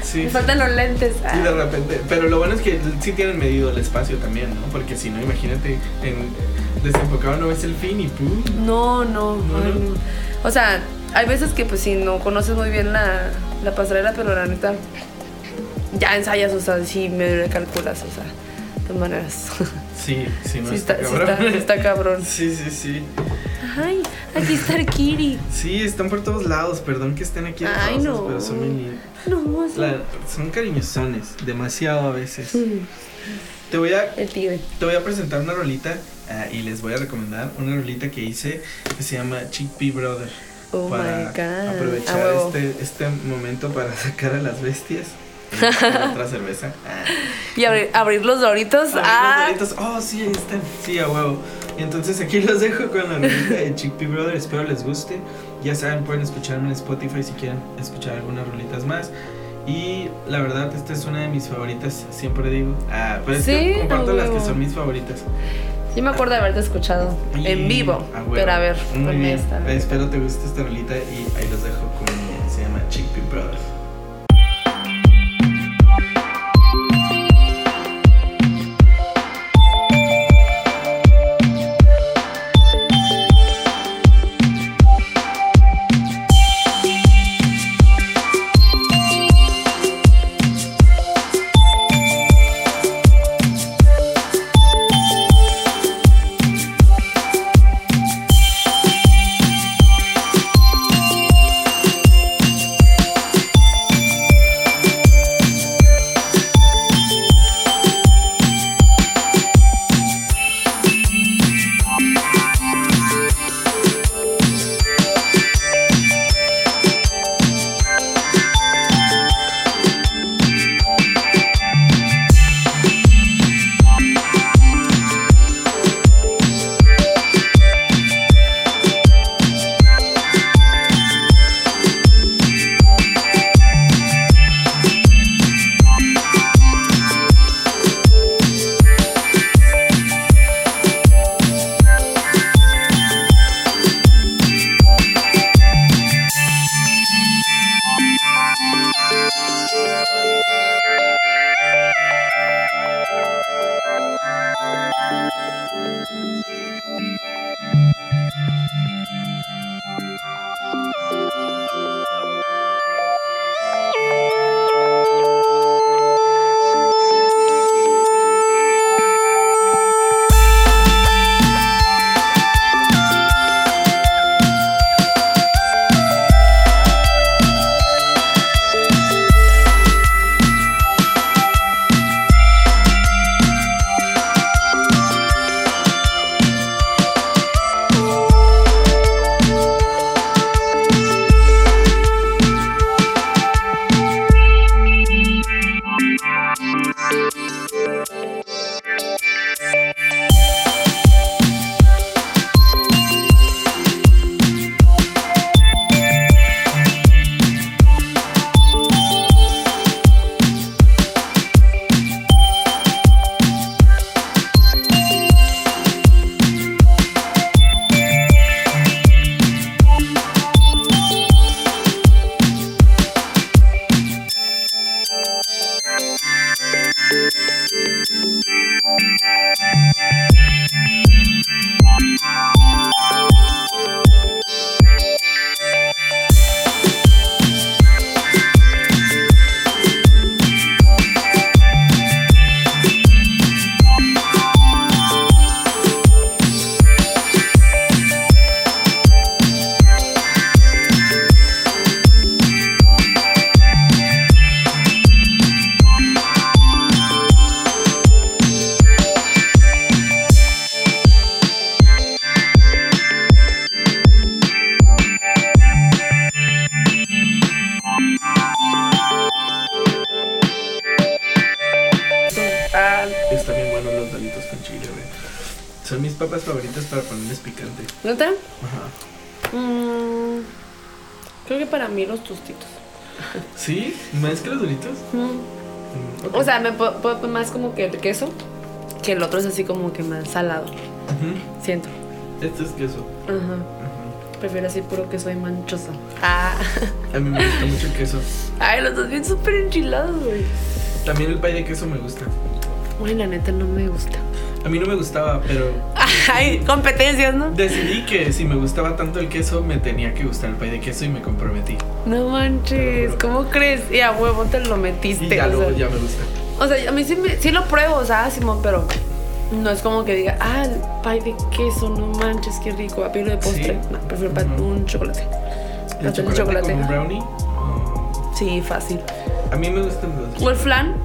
Sí, me faltan los lentes. Sí, de Ah. repente. Pero lo bueno es que sí tienen medido el espacio también, ¿no? Porque si no, imagínate, en desenfocado no ves el fin y ¡pum! No, no, No, ay, no. no. O sea, hay veces que pues si no conoces muy bien la, la pasarela, pero la neta ya ensayas, o sea, sí medio le calculas, o sea, de todas maneras. Sí, sí, no Sí está, está, cabrón. sí está cabrón. Sí, sí, sí. Ay, aquí está el Kiri. Sí, están por todos lados. Perdón que estén aquí Ay, no. pero son lindos. No, es La- son cariñosones, demasiado a veces. Mm, Te voy a, el tigre. te voy a presentar una rolita ah, y les voy a recomendar una rolita que hice que se llama Chickpea Brother. Oh para my god. A aprovechar este, este momento para sacar a las bestias. otra cerveza. Ah. Y abrir, abrir los doritos. Abrir ah, los doritos. Oh, sí, ahí están. Sí, a huevo. Y entonces aquí los dejo con la rolita de Chickpea Brother. Espero les guste. Ya saben, pueden escucharme en Spotify si quieren escuchar algunas rolitas más. Y la verdad, esta es una de mis favoritas, siempre digo. Ah, pero es Sí, que comparto las que son mis favoritas. yo me acuerdo de haberte escuchado Y- en vivo. a huevo. pero a ver, Muy bien. esta. Espero te guste esta rolita y ahí los dejo con se llama Chickpea Brother. Me puedo más como que el queso, que el otro es así como que más salado. Ujú. Siento. Este es queso. Ajá. Ujú. Prefiero así puro queso y manchoso. Ah. A mí me gusta mucho el queso. Ay, los dos bien súper enchilados, güey. También el pay de queso me gusta. Uy, la neta no me gusta. A mí no me gustaba, pero Ay, competencias, ¿no? decidí que si me gustaba tanto el queso, me tenía que gustar el pay de queso y me comprometí. No manches, ¿cómo crees? Y a huevo te lo metiste. Y ya luego ya me gusta. O sea, a mí sí, me, sí lo pruebo, o sea, Simón, pero no es como que diga, ah, el pie de queso, no manches, qué rico, a de postre. Sí. No, prefiero Ujú. un chocolate. ¿El chocolate chocolate. como un ajá. brownie? Oh. Sí, fácil. A mí me gustan los. ¿O el flan?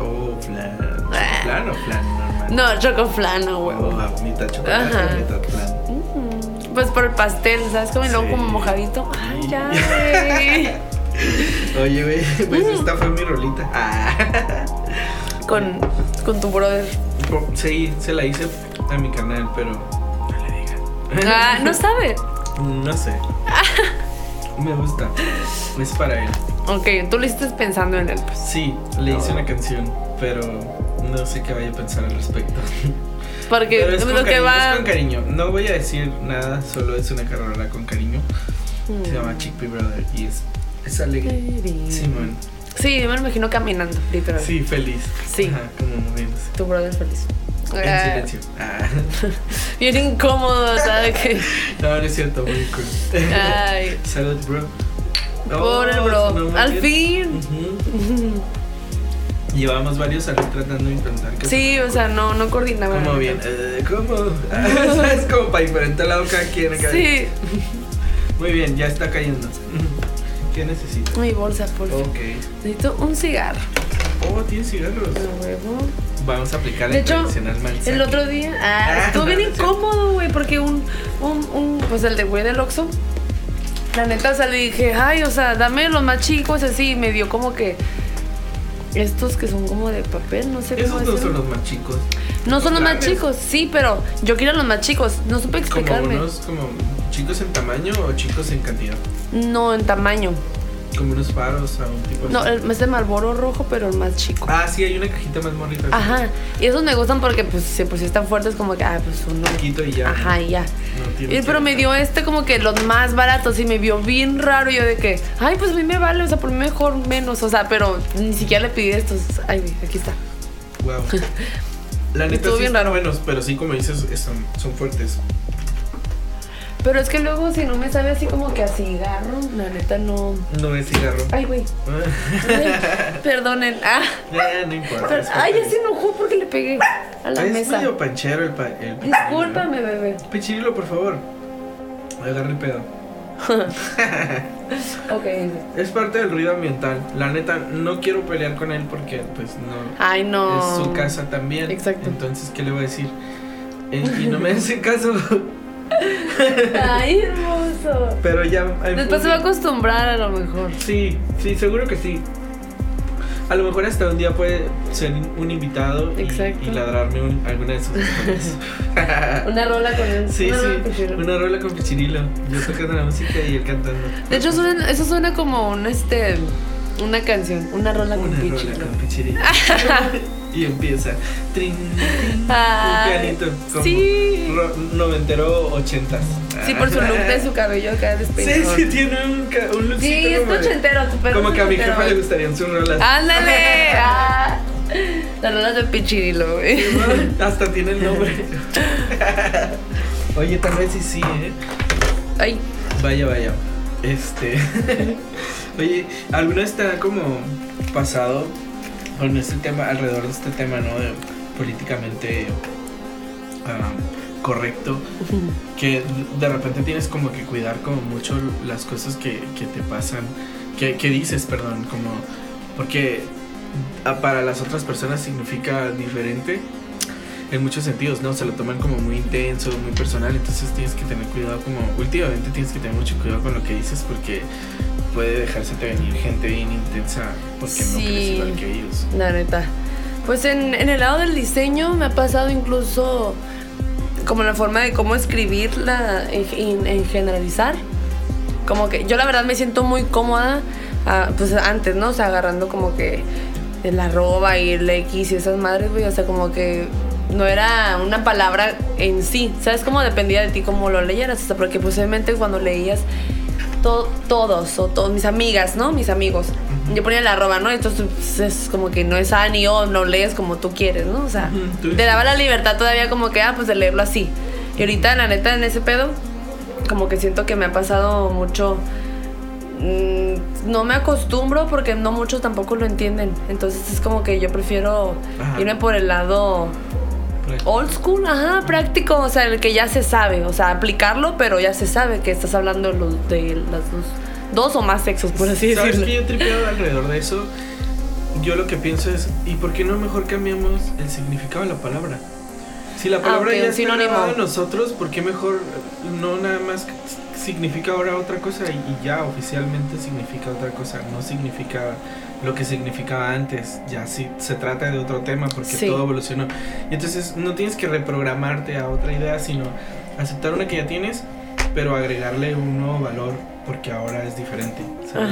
Oh, flan. Ah. ¿Flan o flan normal? No, chocoflan, no huevo. Oh, mitad chocolate, Ajá. mitad flan. Mm, Pues por el pastel, ¿sabes? Como y luego Sí. como mojadito. Ay, ya. Oye, güey, pues Mm. esta fue mi rolita. Ah. con, con tu brother. Sí, se la hice a mi canal, pero no le digan. Ah, no sabe. No sé. Me gusta. Es para él. Ok, tú lo hiciste pensando en él, pues. Sí, le hice una canción, pero no sé qué vaya a pensar al respecto. Porque Pero es con, que cariño, va. es con cariño. No voy a decir nada, solo es una carrera con cariño. Se llama Chickpea Brother y es, es alegre. Simón. Sí, yo me lo imagino caminando, literal. Sí, feliz. Sí. Ajá, como moviéndose. Tu brother feliz. En Ah, silencio. Ah. Bien incómodo, ¿sabes? Que... No, no es cierto, muy cool. Ay, Salud, bro. por el bro. Al bien. fin. Ujú. Llevamos varios años tratando de intentar que Sí, o sea, no, no coordinaba. ¿Cómo bien? Eh, ¿Cómo? es como para diferente lado cada quien. cada- Sí. Muy bien, ya está cayendo. ¿Qué necesitas? Mi bolsa, por favor. Necesito un cigarro. Oh, tienes cigarros. A huevo. Vamos a aplicar De el hecho, tradicional manzana. El otro día, ah, Ah, estuvo bien no, incómodo, güey, porque un, un, un, pues el de güey del Oxxo, la neta, o sea, le dije, ay, o sea, dame los más chicos, así, y me dio como que estos que son como de papel, no sé cómo Esos no decirlo. son los más chicos. No son los más chicos, sí, pero yo quiero los más chicos, no supe Como explicarme. unos, como chicos en tamaño o chicos en cantidad. No, en tamaño. Como unos faros a un tipo No, así. el, es de Marlboro rojo, pero el más chico. Ah, sí, hay una cajita más así. Ajá, y esos me gustan porque, pues, si, pues, si están fuertes, como que, ah, pues uno. Poquito y ya. Ajá, y ya. No Y, pero me dio este como que los más baratos y me vio bien raro. Yo de que, ay, pues a mí me vale, o sea, por mí mejor menos. O sea, pero ni siquiera le pedí estos. Ay, aquí está. Wow. La neta Estuvo sí bien raro. buenos, pero sí, como dices, es- son, son fuertes. Pero es que luego, si no me sabe así como que a cigarro, la neta no. No es cigarro. Ay, güey. Perdonen. Ah, Ya, no importa. pero- ay, ya se enojó porque le pegué a la de- Es mesa. medio panchero el, pa el. Discúlpame, bebé. Pichirilo, por favor. Agarra el pedo. Ok. Es parte del ruido ambiental. La neta, no quiero pelear con él porque, pues, no. Ay, no. Es su casa también. Exacto. Entonces, ¿qué le voy a decir? Eh, y no me hace caso. Ay, hermoso. Pero ya. Después se va a acostumbrar a lo mejor. Sí, sí, seguro que sí. A lo mejor hasta un día puede ser un invitado y, ladrarme un- alguna de sus canciones. Una rola con él. Sí, una rola con sí, una rola con Pichirilo. Yo tocando la música y él cantando. De hecho, suena- eso suena como un este. Una canción, una rola con una rola Pichirilo. con Pichirilo. Y empieza. Trin, trin, un Ay, pianito. Como sí. ro- noventero ochentas. Sí, por su look de su cabello acá Sí, despeinado. sí, tiene un, un lookcito Sí, es ochentero, pero Como que a mi jefa le gustarían sus rolas. ¡Ándale! Ah. Las rolas de Pichirilo, güey. Hasta tiene el nombre. Oye, tal vez sí, sí, ¿eh? Ay, Vaya, vaya. Este. Oye, ¿alguna ha como pasado con este tema, alrededor de este tema, ¿no? De políticamente ah, correcto, que de repente tienes como que cuidar como mucho las cosas que, que te pasan, que, que dices, perdón, como. Porque ah, para las otras personas significa diferente en muchos sentidos, ¿no? Se lo toman como muy intenso, muy personal, entonces tienes que tener cuidado como, últimamente tienes que tener mucho cuidado con lo que dices porque puede dejársete venir gente bien intensa porque no Sí. crees igual que ellos. la neta. Pues en, en el lado del diseño me ha pasado incluso como la forma de cómo escribirla en, en- en generalizar. Como que yo la verdad me siento muy cómoda, ah, pues antes, ¿no? O sea, agarrando como que el arroba y el X y esas madres, güey. O sea, como que no era una palabra en sí. ¿Sabes? Como dependía de ti cómo lo leyeras. Sea, porque posiblemente cuando leías to- todos o todos mis amigas, ¿no? Mis amigos. Yo ponía el arroba, ¿no? Entonces pues, es como que no es A ni O, no lees como tú quieres, ¿no? O sea, te daba la libertad todavía como que, ah, pues de leerlo así. Y ahorita, la neta, en ese pedo, como que siento que me ha pasado mucho. mm, no me acostumbro porque no muchos tampoco lo entienden. Entonces es como que yo prefiero Ajá. irme por el lado old school, ajá, práctico, o sea, el que ya se sabe, o sea, aplicarlo, pero ya se sabe que estás hablando de, las dos, dos o más sexos, por así ¿Sabes decirlo. que yo tripeado alrededor de eso? Yo lo que pienso es, ¿y por qué no mejor cambiamos el significado de la palabra? Si la palabra Ah, ok, ya está en nosotros, ¿por qué mejor no nada más significa ahora otra cosa y, y ya oficialmente significa otra cosa? No significa lo que significaba antes, ya sí se trata de otro tema porque Sí. todo evolucionó. Y entonces no tienes que reprogramarte a otra idea, sino aceptar una que ya tienes, pero agregarle un nuevo valor porque ahora es diferente. ¿sabes?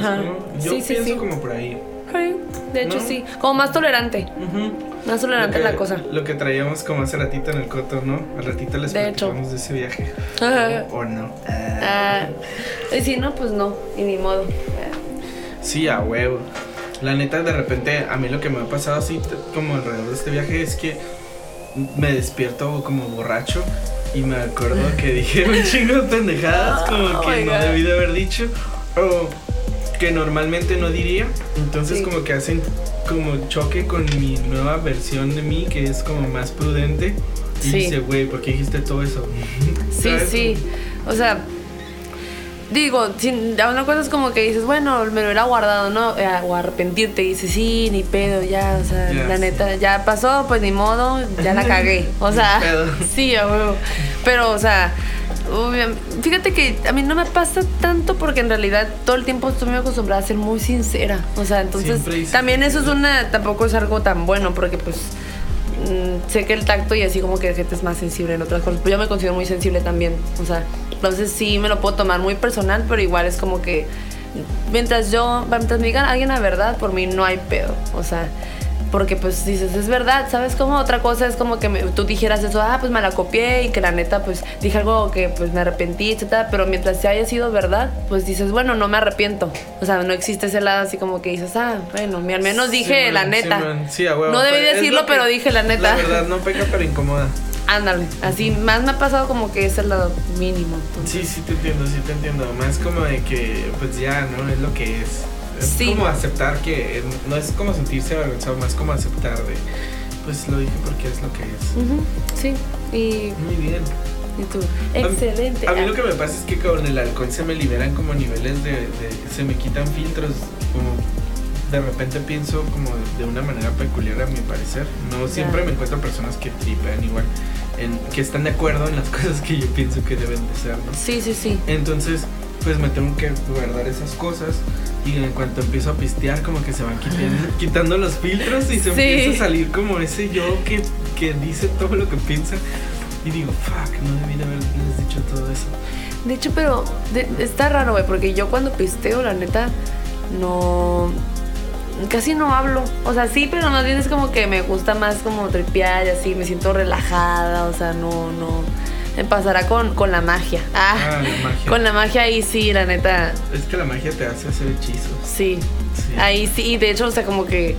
Yo Sí, pienso sí. como por ahí. De hecho ¿No? sí, como más tolerante, Ujú. más tolerante que- la cosa. Lo que traíamos como hace ratito en el coto, ¿no? Al ratito les De hecho. de ese viaje. Ajá. O, o no. Ah, y si no, pues no, y ni modo. Sí, a huevo. La neta, de repente, a mí lo que me ha pasado así, como alrededor de este viaje, es que me despierto como borracho y me acuerdo que dije un chingo de pendejadas, como Oh que no God. debí de haber dicho, o que normalmente no diría. Entonces, Sí. como que hacen como choque con mi nueva versión de mí, que es como más prudente. Y Sí. dice, güey, ¿por qué dijiste todo eso? Sí, ¿Sabes? sí. O sea, digo, sin, una cosa es como que dices, bueno, me lo hubiera guardado, ¿no? Eh, O arrepentirte y dices, sí, ni pedo, ya, o sea, la neta, ya pasó, pues ni modo, ya la cagué. O sea, sí, a huevo. Pero, o sea, fíjate que a mí no me pasa tanto porque en realidad todo el tiempo estoy muy acostumbrada a ser muy sincera. O sea, entonces también eso es una, tampoco es algo tan bueno porque pues mm, sé que el tacto y así como que la gente es más sensible en otras cosas. Pero yo me considero muy sensible también. O sea, entonces sí me lo puedo tomar muy personal, pero igual es como que mientras yo, mientras me digan alguien la verdad, por mí no hay pedo. O sea, porque pues dices, es verdad, ¿sabes cómo? Otra cosa es como que me- tú dijeras eso, ah, pues me la copié y que la neta, pues dije algo que pues me arrepentí, etcétera. Pero mientras se haya sido verdad, pues dices, bueno, no me arrepiento. O sea, no existe ese lado así como que dices, ah, bueno, al menos dije Sí, la neta. sí. Sí, a huevo. No debí decirlo, pero dije la neta. La verdad, no peca, pero incomoda. Ándale, así más me ha pasado como que es el lado mínimo. entonces. Sí, sí te entiendo, sí te entiendo. Más como de que, pues ya, ¿no? Es lo que es. Es Sí. como aceptar que, no es como sentirse avergonzado, más como aceptar de, pues lo dije porque es lo que es. Ujú, sí, y, Muy bien. y tú, A mí- excelente. A mí lo que me pasa es que con el alcohol se me liberan como niveles de, de- se me quitan filtros, como de repente pienso como de una manera peculiar a mi parecer. No siempre Ya. me encuentro personas que tripean igual, en, que están de acuerdo en las cosas que yo pienso que deben de ser, ¿no? Sí, sí, sí. Entonces, pues me tengo que guardar esas cosas y en cuanto empiezo a pistear como que se van quitando, quitando los filtros y se Sí. empieza a salir como ese yo que, que dice todo lo que piensa y digo, fuck, no debí de haberles dicho todo eso. De hecho, pero de- está raro, güey, porque yo cuando pisteo, la neta, no. Casi no hablo. O sea, sí, pero más bien es como que me gusta más como tripear y así, me siento relajada, o sea, no, no. Me pasará con, con la magia. Ah, Ah, la magia. con la magia ahí sí, la neta, Es que la magia te hace hacer hechizos. sí. Sí. Ahí sí, y de hecho, o sea, como que.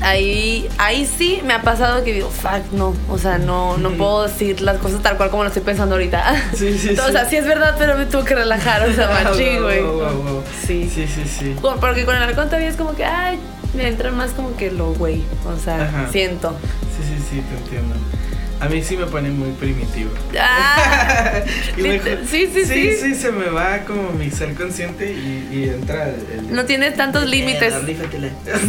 Ahí, ahí sí me ha pasado que digo, fuck, no. O sea, no, no puedo decir las cosas tal cual como lo estoy pensando ahorita. Sí, sí, O sea, sí es verdad, pero me tuve que relajar, o sea, Ah, machín, güey. wow, wow, wow. Sí. Sí, sí, sí. Porque con el halcón todavía es como que, ay, me entra más como que lo güey. O sea, Ajá. siento. Sí, sí, sí, te entiendo. A mí sí me pone muy primitivo. Ah, Y me- Liter- sí, sí, sí, sí. sí, se me va como mi ser consciente y, y entra el, el- no tienes tantos límites.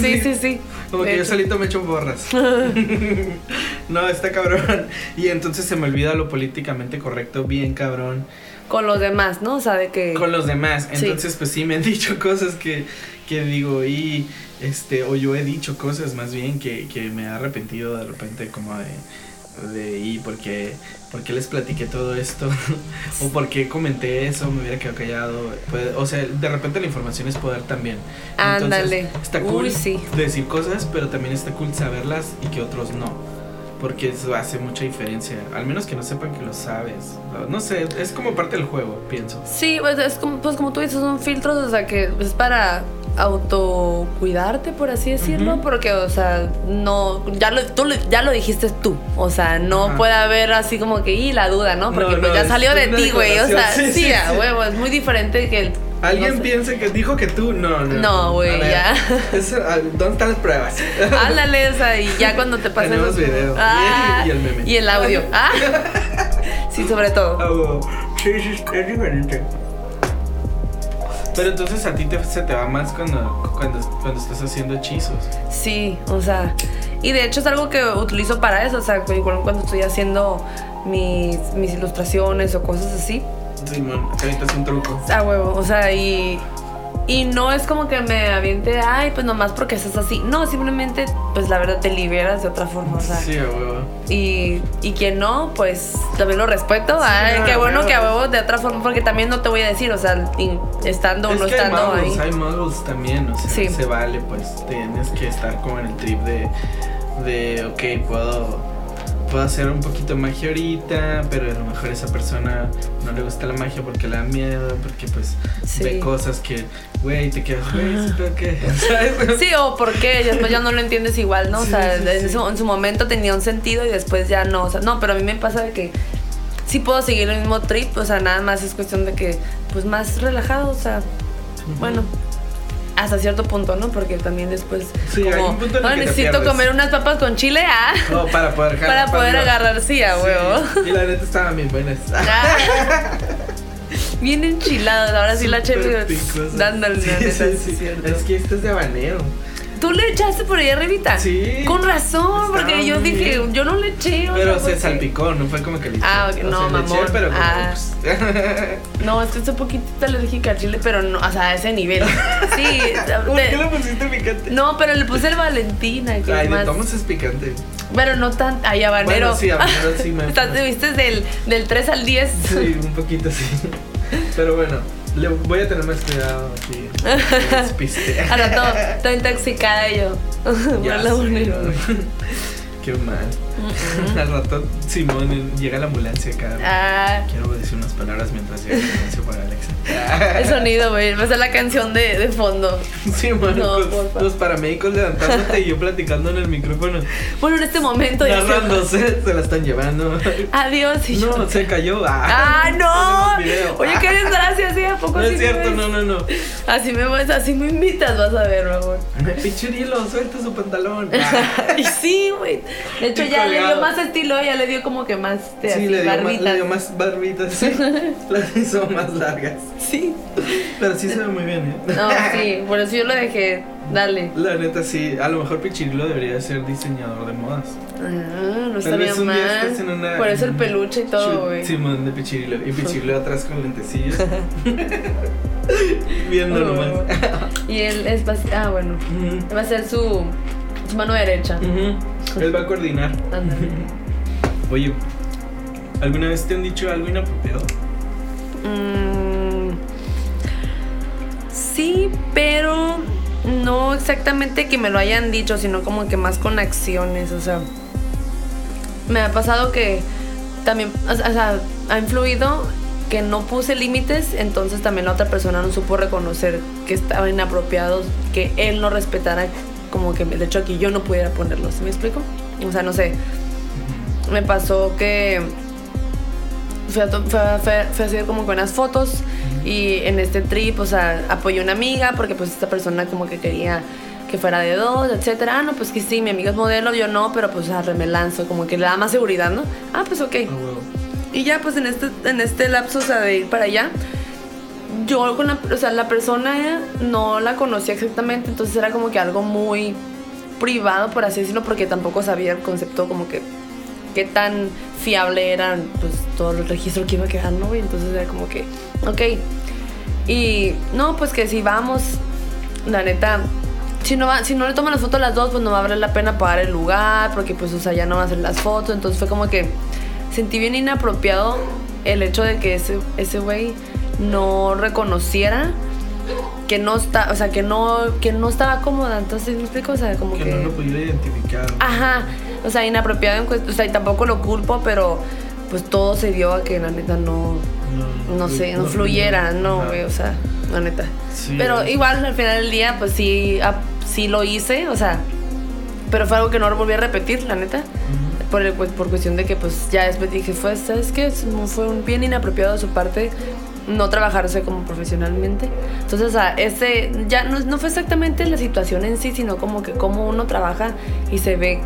Sí, sí, sí. Como que yo solito me echo borras. no, está cabrón. Y entonces se me olvida lo políticamente correcto, bien cabrón. Con los demás, ¿no? O sea, de que. Con los demás. Sí. Entonces, pues sí me han dicho cosas que, que digo, y este, o yo he dicho cosas más bien que, que me he arrepentido de repente como de, de y porque, porque les platiqué todo esto, o porque comenté eso, me hubiera quedado callado. Pues, o sea, de repente la información es poder también. Entonces, Ándale. Está cool Uy, sí. decir cosas, pero también está cool saberlas y que otros no. Porque eso hace mucha diferencia. Al menos que no sepan que lo sabes. No, sé, es como parte del juego, pienso. Sí, pues es como, pues como tú dices, son filtros, o sea, que es para autocuidarte, por así decirlo, porque, o sea, no, ya lo, tú ya lo dijiste tú, o sea, no Ajá. puede haber así como que, y la duda, ¿no? Porque No, pues ya salió de ti, güey, o sea, sí, sí, sí, a sí. huevo, es muy diferente que Alguien No sé. piensa que dijo que tú, no, no. No, güey, ya. eso, ah, ¿Dónde están las pruebas? Ándale, o sea, y ya cuando te pasen los video. Ah, Y el meme. Y el audio. Ah. Sí, sobre todo. Ah, huevo. Sí, sí, es diferente. Pero entonces a ti te, se te va más cuando, cuando, cuando estás haciendo hechizos. Sí, o sea, y de hecho es algo que utilizo para eso, o sea, igual cuando estoy haciendo mis, mis ilustraciones o cosas así, Simón, ahorita es un truco. a huevo, o sea, y, y no es como que me aviente, ay, pues nomás porque estás así, no, simplemente, pues la verdad te liberas de otra forma, o sea, Sí, a huevo. y, y quien no, pues también lo respeto, ay, no, qué bueno huevo. que a huevo de otra forma, porque también no te voy a decir, o sea, estando o no que hay estando muggles, ahí. hay muggles también, o sea, Sí. se vale, pues tienes que estar como en el trip de, de ok, puedo, puedo hacer un poquito de magia ahorita, pero a lo mejor a esa persona no le gusta la magia porque le da miedo, porque pues Sí. ve cosas que, güey, te quedas, güey. ¿Sabes? Sí, o por qué, y después ya no lo entiendes igual, ¿no? Sí, o sea, sí, en, sí. Su, en su momento tenía un sentido y después ya no. O sea, no, pero a mí me pasa de que sí puedo seguir el mismo trip, o sea, nada más es cuestión de que, pues más relajado, o sea, bueno. Hasta cierto punto, ¿no? Porque también después. Sí, hay un punto en el "Ah, que te necesito pierdes". comer unas papas con chile, ah. No, para poder jalar para poder agarrar, sí, a huevo. Sí, Y la neta estaban bien buenas. Ah. Bien enchilados, ahora sí la Súper cheve picosas. dándole, Sí, la. Es que este es de habanero. ¿Tú le echaste por ahí arribita? Sí. Con razón, porque Estaba yo muy dije, yo no le eché. o Pero sea, se salpicó, no fue como que le eché. Ah, ok, O no, sea, le eché, mamón. pero como, Ah. pues, No, es que estoy un poquito alérgica al chile, pero no, o sea, a ese nivel. Sí. ¿Por te- qué le pusiste picante? no, pero le puse el Valentina, que Ay, más. tomas es picante. Pero no tan. Ay, habanero. Bueno, sí, habanero sí me- Estás- ¿Te viste del, del 3 al 10? Sí, un poquito sí. Pero bueno, le voy a tener más cuidado aquí. A rato, estoy intoxicada y yo. Ya Huele a mal. Al rato Simón llega la ambulancia acá. Ah, Quiero decir unas palabras mientras llega la ambulancia para Alexa. el sonido, güey. Va a ser la canción de, de fondo. Sí, mano, No, con porfa. los paramédicos levantándote y yo platicando en el micrófono. Bueno, en este momento ya se- Narrándose, se la están llevando. Adiós y yo. No, se cayó. ¡Ah, Tenemos no! Oye, qué desgracia, sí, ¿a poco No sí es cierto, no, no, no. Así me ves, así me invitas, vas a ver, mi amor. Pichurilo, suelta su pantalón. Ah. Y sí, güey. De hecho, Y ya le dio más estilo, ya le dio como que más este, Sí, así, le dio, más, barbitas. le dio más barbitas, sí. Las hizo más largas. Sí. Pero sí se ve muy bien, ¿eh? No, sí, por eso yo lo dejé. Dale. La neta, sí. A lo mejor Pichirilo debería ser diseñador de modas. Ah, no estaría mal. Por eso el peluche y todo, güey. Simón de Pichirilo. Y Pichirilo atrás con lentecillos. Viendo Oh. nomás. Y él es Ah, bueno. Va a ser su, mano derecha. Él va a coordinar. Oye, ¿alguna vez te han dicho algo inapropiado? Mm, sí, pero no exactamente que me lo hayan dicho, sino como que más con acciones, o sea. Me ha pasado que también, o sea, o sea, ha influido que no puse límites, entonces también la otra persona no supo reconocer que estaba inapropiado, que él no respetara como que de que yo no pudiera ponerlo, ¿sí me explico? O sea, no sé, me pasó que fui a, fui a- fui a- hacer como con unas fotos y en este trip, o sea, apoyé a una amiga porque pues esta persona como que quería que fuera de dos, etcétera. Ah, no, pues que sí, mi amiga es modelo, yo no, pero pues arre, me lanzo, como que le da más seguridad, ¿no? Ah, pues ok. Ah, huevo. Y ya pues en este, en este lapso, o sea, de ir para allá, yo con la, o sea, la persona no la conocía exactamente, entonces era como que algo muy privado, por así decirlo, porque tampoco sabía el concepto como que qué tan fiable eran pues todo el registro que iba a quedar, ¿no? güey? entonces era como que, ok. Y no, pues que si vamos, la neta, si no, va, si no le toman las fotos a las dos, pues no va a valer la pena pagar el lugar, porque pues, o sea, ya no van a hacer las fotos. Entonces fue como que sentí bien inapropiado el hecho de que ese güey no reconociera que no está, o sea, que no, que no estaba cómoda. Entonces, ¿me explico? O sea, como Que que... no lo pudiera identificar. Ajá, o sea, inapropiado en cuestión, o sea, y tampoco lo culpo, pero pues todo se dio a que la neta no, no sé, no, fluyera, no, güey, o sea, la neta. Sí, pero igual al final del día, pues sí, sí lo hice, o sea, pero fue algo que no volví a repetir, la neta. Por, el, pues, por cuestión de que pues ya después dije, fue, ¿sabes qué? Fue un bien inapropiado de su parte no trabajarse como profesionalmente. Entonces, o sea, ese ya no, no fue exactamente la situación en sí, sino como que cómo uno trabaja y se ve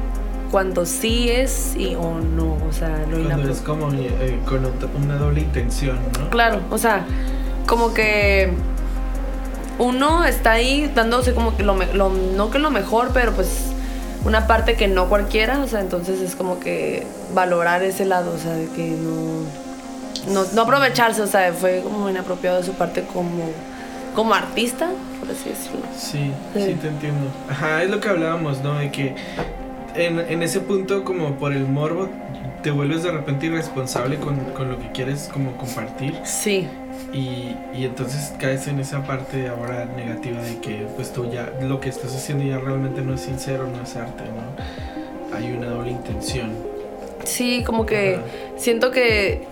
cuando sí es y o no, o sea, lo Cuando es como eh, con una doble intención, ¿no? Claro, o sea, como que uno está ahí dándose como que lo, lo, no que lo mejor, pero pues una parte que no cualquiera, o sea, entonces es como que valorar ese lado, o sea, de que no, no, no aprovecharse, o sea, fue como inapropiado de su parte como, como artista, por así decirlo. Sí, sí, te entiendo. Ajá, es lo que hablábamos, ¿no? De que en, en ese punto, como por el morbo, te vuelves de repente irresponsable con, con lo que quieres como compartir. Sí. Y, y, entonces caes en esa parte ahora negativa de que pues tú ya lo que estás haciendo ya realmente no es sincero, no es arte, ¿no? Hay una doble intención. Sí, como que siento que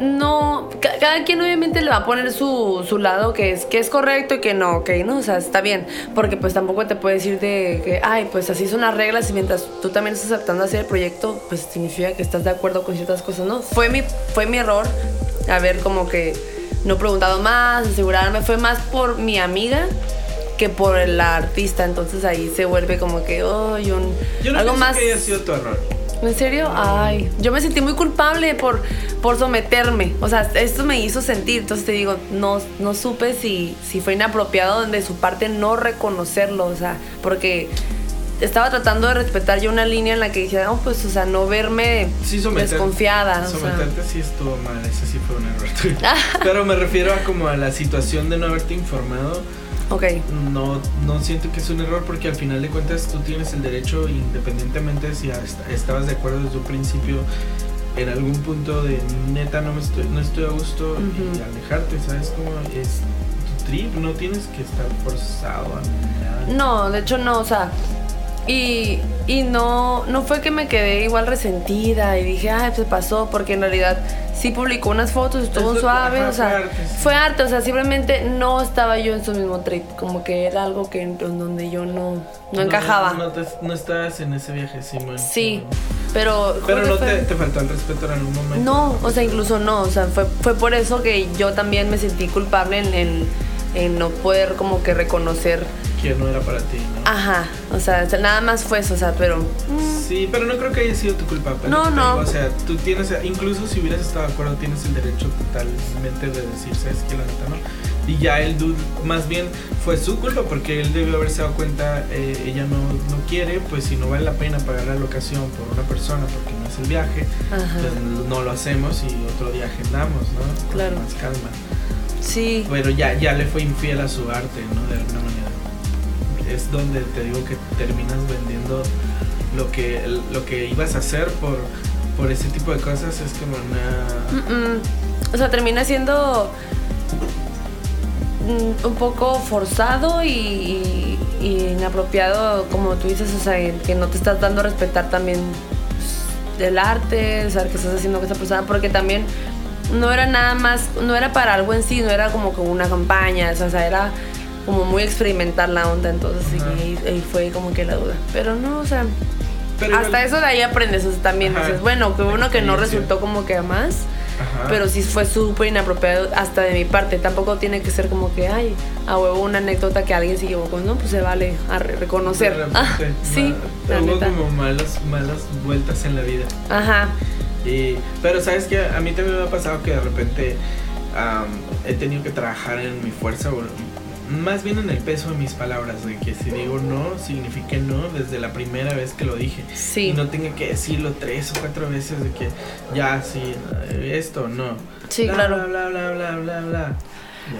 no, cada quien obviamente le va a poner su, su, lado que es, que es correcto y que no, ok, ¿no? O sea, está bien, porque pues tampoco te puede decir de que, ay, pues así son las reglas y mientras tú también estás aceptando hacer el proyecto, pues significa que estás de acuerdo con ciertas cosas, ¿no? Fue mi, fue mi error haber como que no preguntado más, asegurarme, fue más por mi amiga que por la artista, entonces ahí se vuelve como que, oh, un, yo no algo más... que haya sido tu error. ¿En serio? Ay, yo me sentí muy culpable por, por someterme. O sea, esto me hizo sentir. Entonces te digo, no, no supe si, si fue inapropiado de su parte no reconocerlo. O sea, porque estaba tratando de respetar yo una línea en la que decía, no, pues, o sea, no verme desconfiada. Someterte sí estuvo mal, ese sí fue un error Pero me refiero a como a la situación de no haberte informado Ok. No, no siento que es un error porque al final de cuentas tú tienes el derecho, independientemente si estabas de acuerdo desde un principio, en algún punto de neta no, me estoy, no estoy a gusto y alejarte, ¿sabes? Como es tu trip, no tienes que estar forzado a nada. No, de hecho no, o sea, y, y no, no fue que me quedé igual resentida y dije, ay, se pasó, porque en realidad sí publicó unas fotos, estuvo suave, o sea, fue arte, o sea, simplemente no estaba yo en su mismo trip, como que era algo que en donde yo no, no, encajaba. No, no, estabas en ese viaje, sí, Sí, pero... Pero no te, te, faltó el respeto en algún momento. No, o sea, incluso no, o sea, fue, fue por eso que yo también me sentí culpable en, en no poder como que reconocer que no era para ti, ¿no? Ajá, o sea, nada más fue eso, o sea, pero... Mm. Sí, pero no creo que haya sido tu culpa. No, no. O sea, tú tienes, incluso si hubieras estado de acuerdo, tienes el derecho totalmente de decir, ¿sabes qué? La neta, ¿no? Y ya el dude, más bien, fue su culpa porque él debió haberse dado cuenta, eh, ella no, no quiere, pues si no vale la pena pagar la locación por una persona porque no es el viaje, pues no lo hacemos y otro día agendamos, ¿no? claro. más calma. Sí. Pero ya, ya le fue infiel a su arte, ¿no? De alguna manera es donde te digo que terminas vendiendo lo que, lo que ibas a hacer por, por ese tipo de cosas. Es como una... O sea, termina siendo mm, un poco forzado y, inapropiado, como tú dices, o sea, que no te estás dando a respetar también pues, el arte, o sea, que estás haciendo con esa persona, porque también no era nada más, no era para algo en sí, no era como una campaña, o sea, era como muy experimentar la onda, entonces ahí, fue como que la duda. Pero no, o sea, hasta eso de ahí aprendes, o sea, también dices, bueno, que uno que no resultó como que más, pero sí fue súper inapropiado hasta de mi parte, tampoco tiene que ser como que, ay, a huevo una anécdota que alguien se equivocó, no, pues se vale a reconocer. Ah, sí, hubo como malas, malas vueltas en la vida. Ajá. Y, pero sabes que a mí también me ha pasado que de repente he tenido que trabajar en mi fuerza más bien en el peso de mis palabras, de que si digo no, signifique no desde la primera vez que lo dije. Sí. Y no tenga que decirlo tres o cuatro veces de que ya, sí, esto, no. Sí, claro. Bla, bla, bla, bla, bla,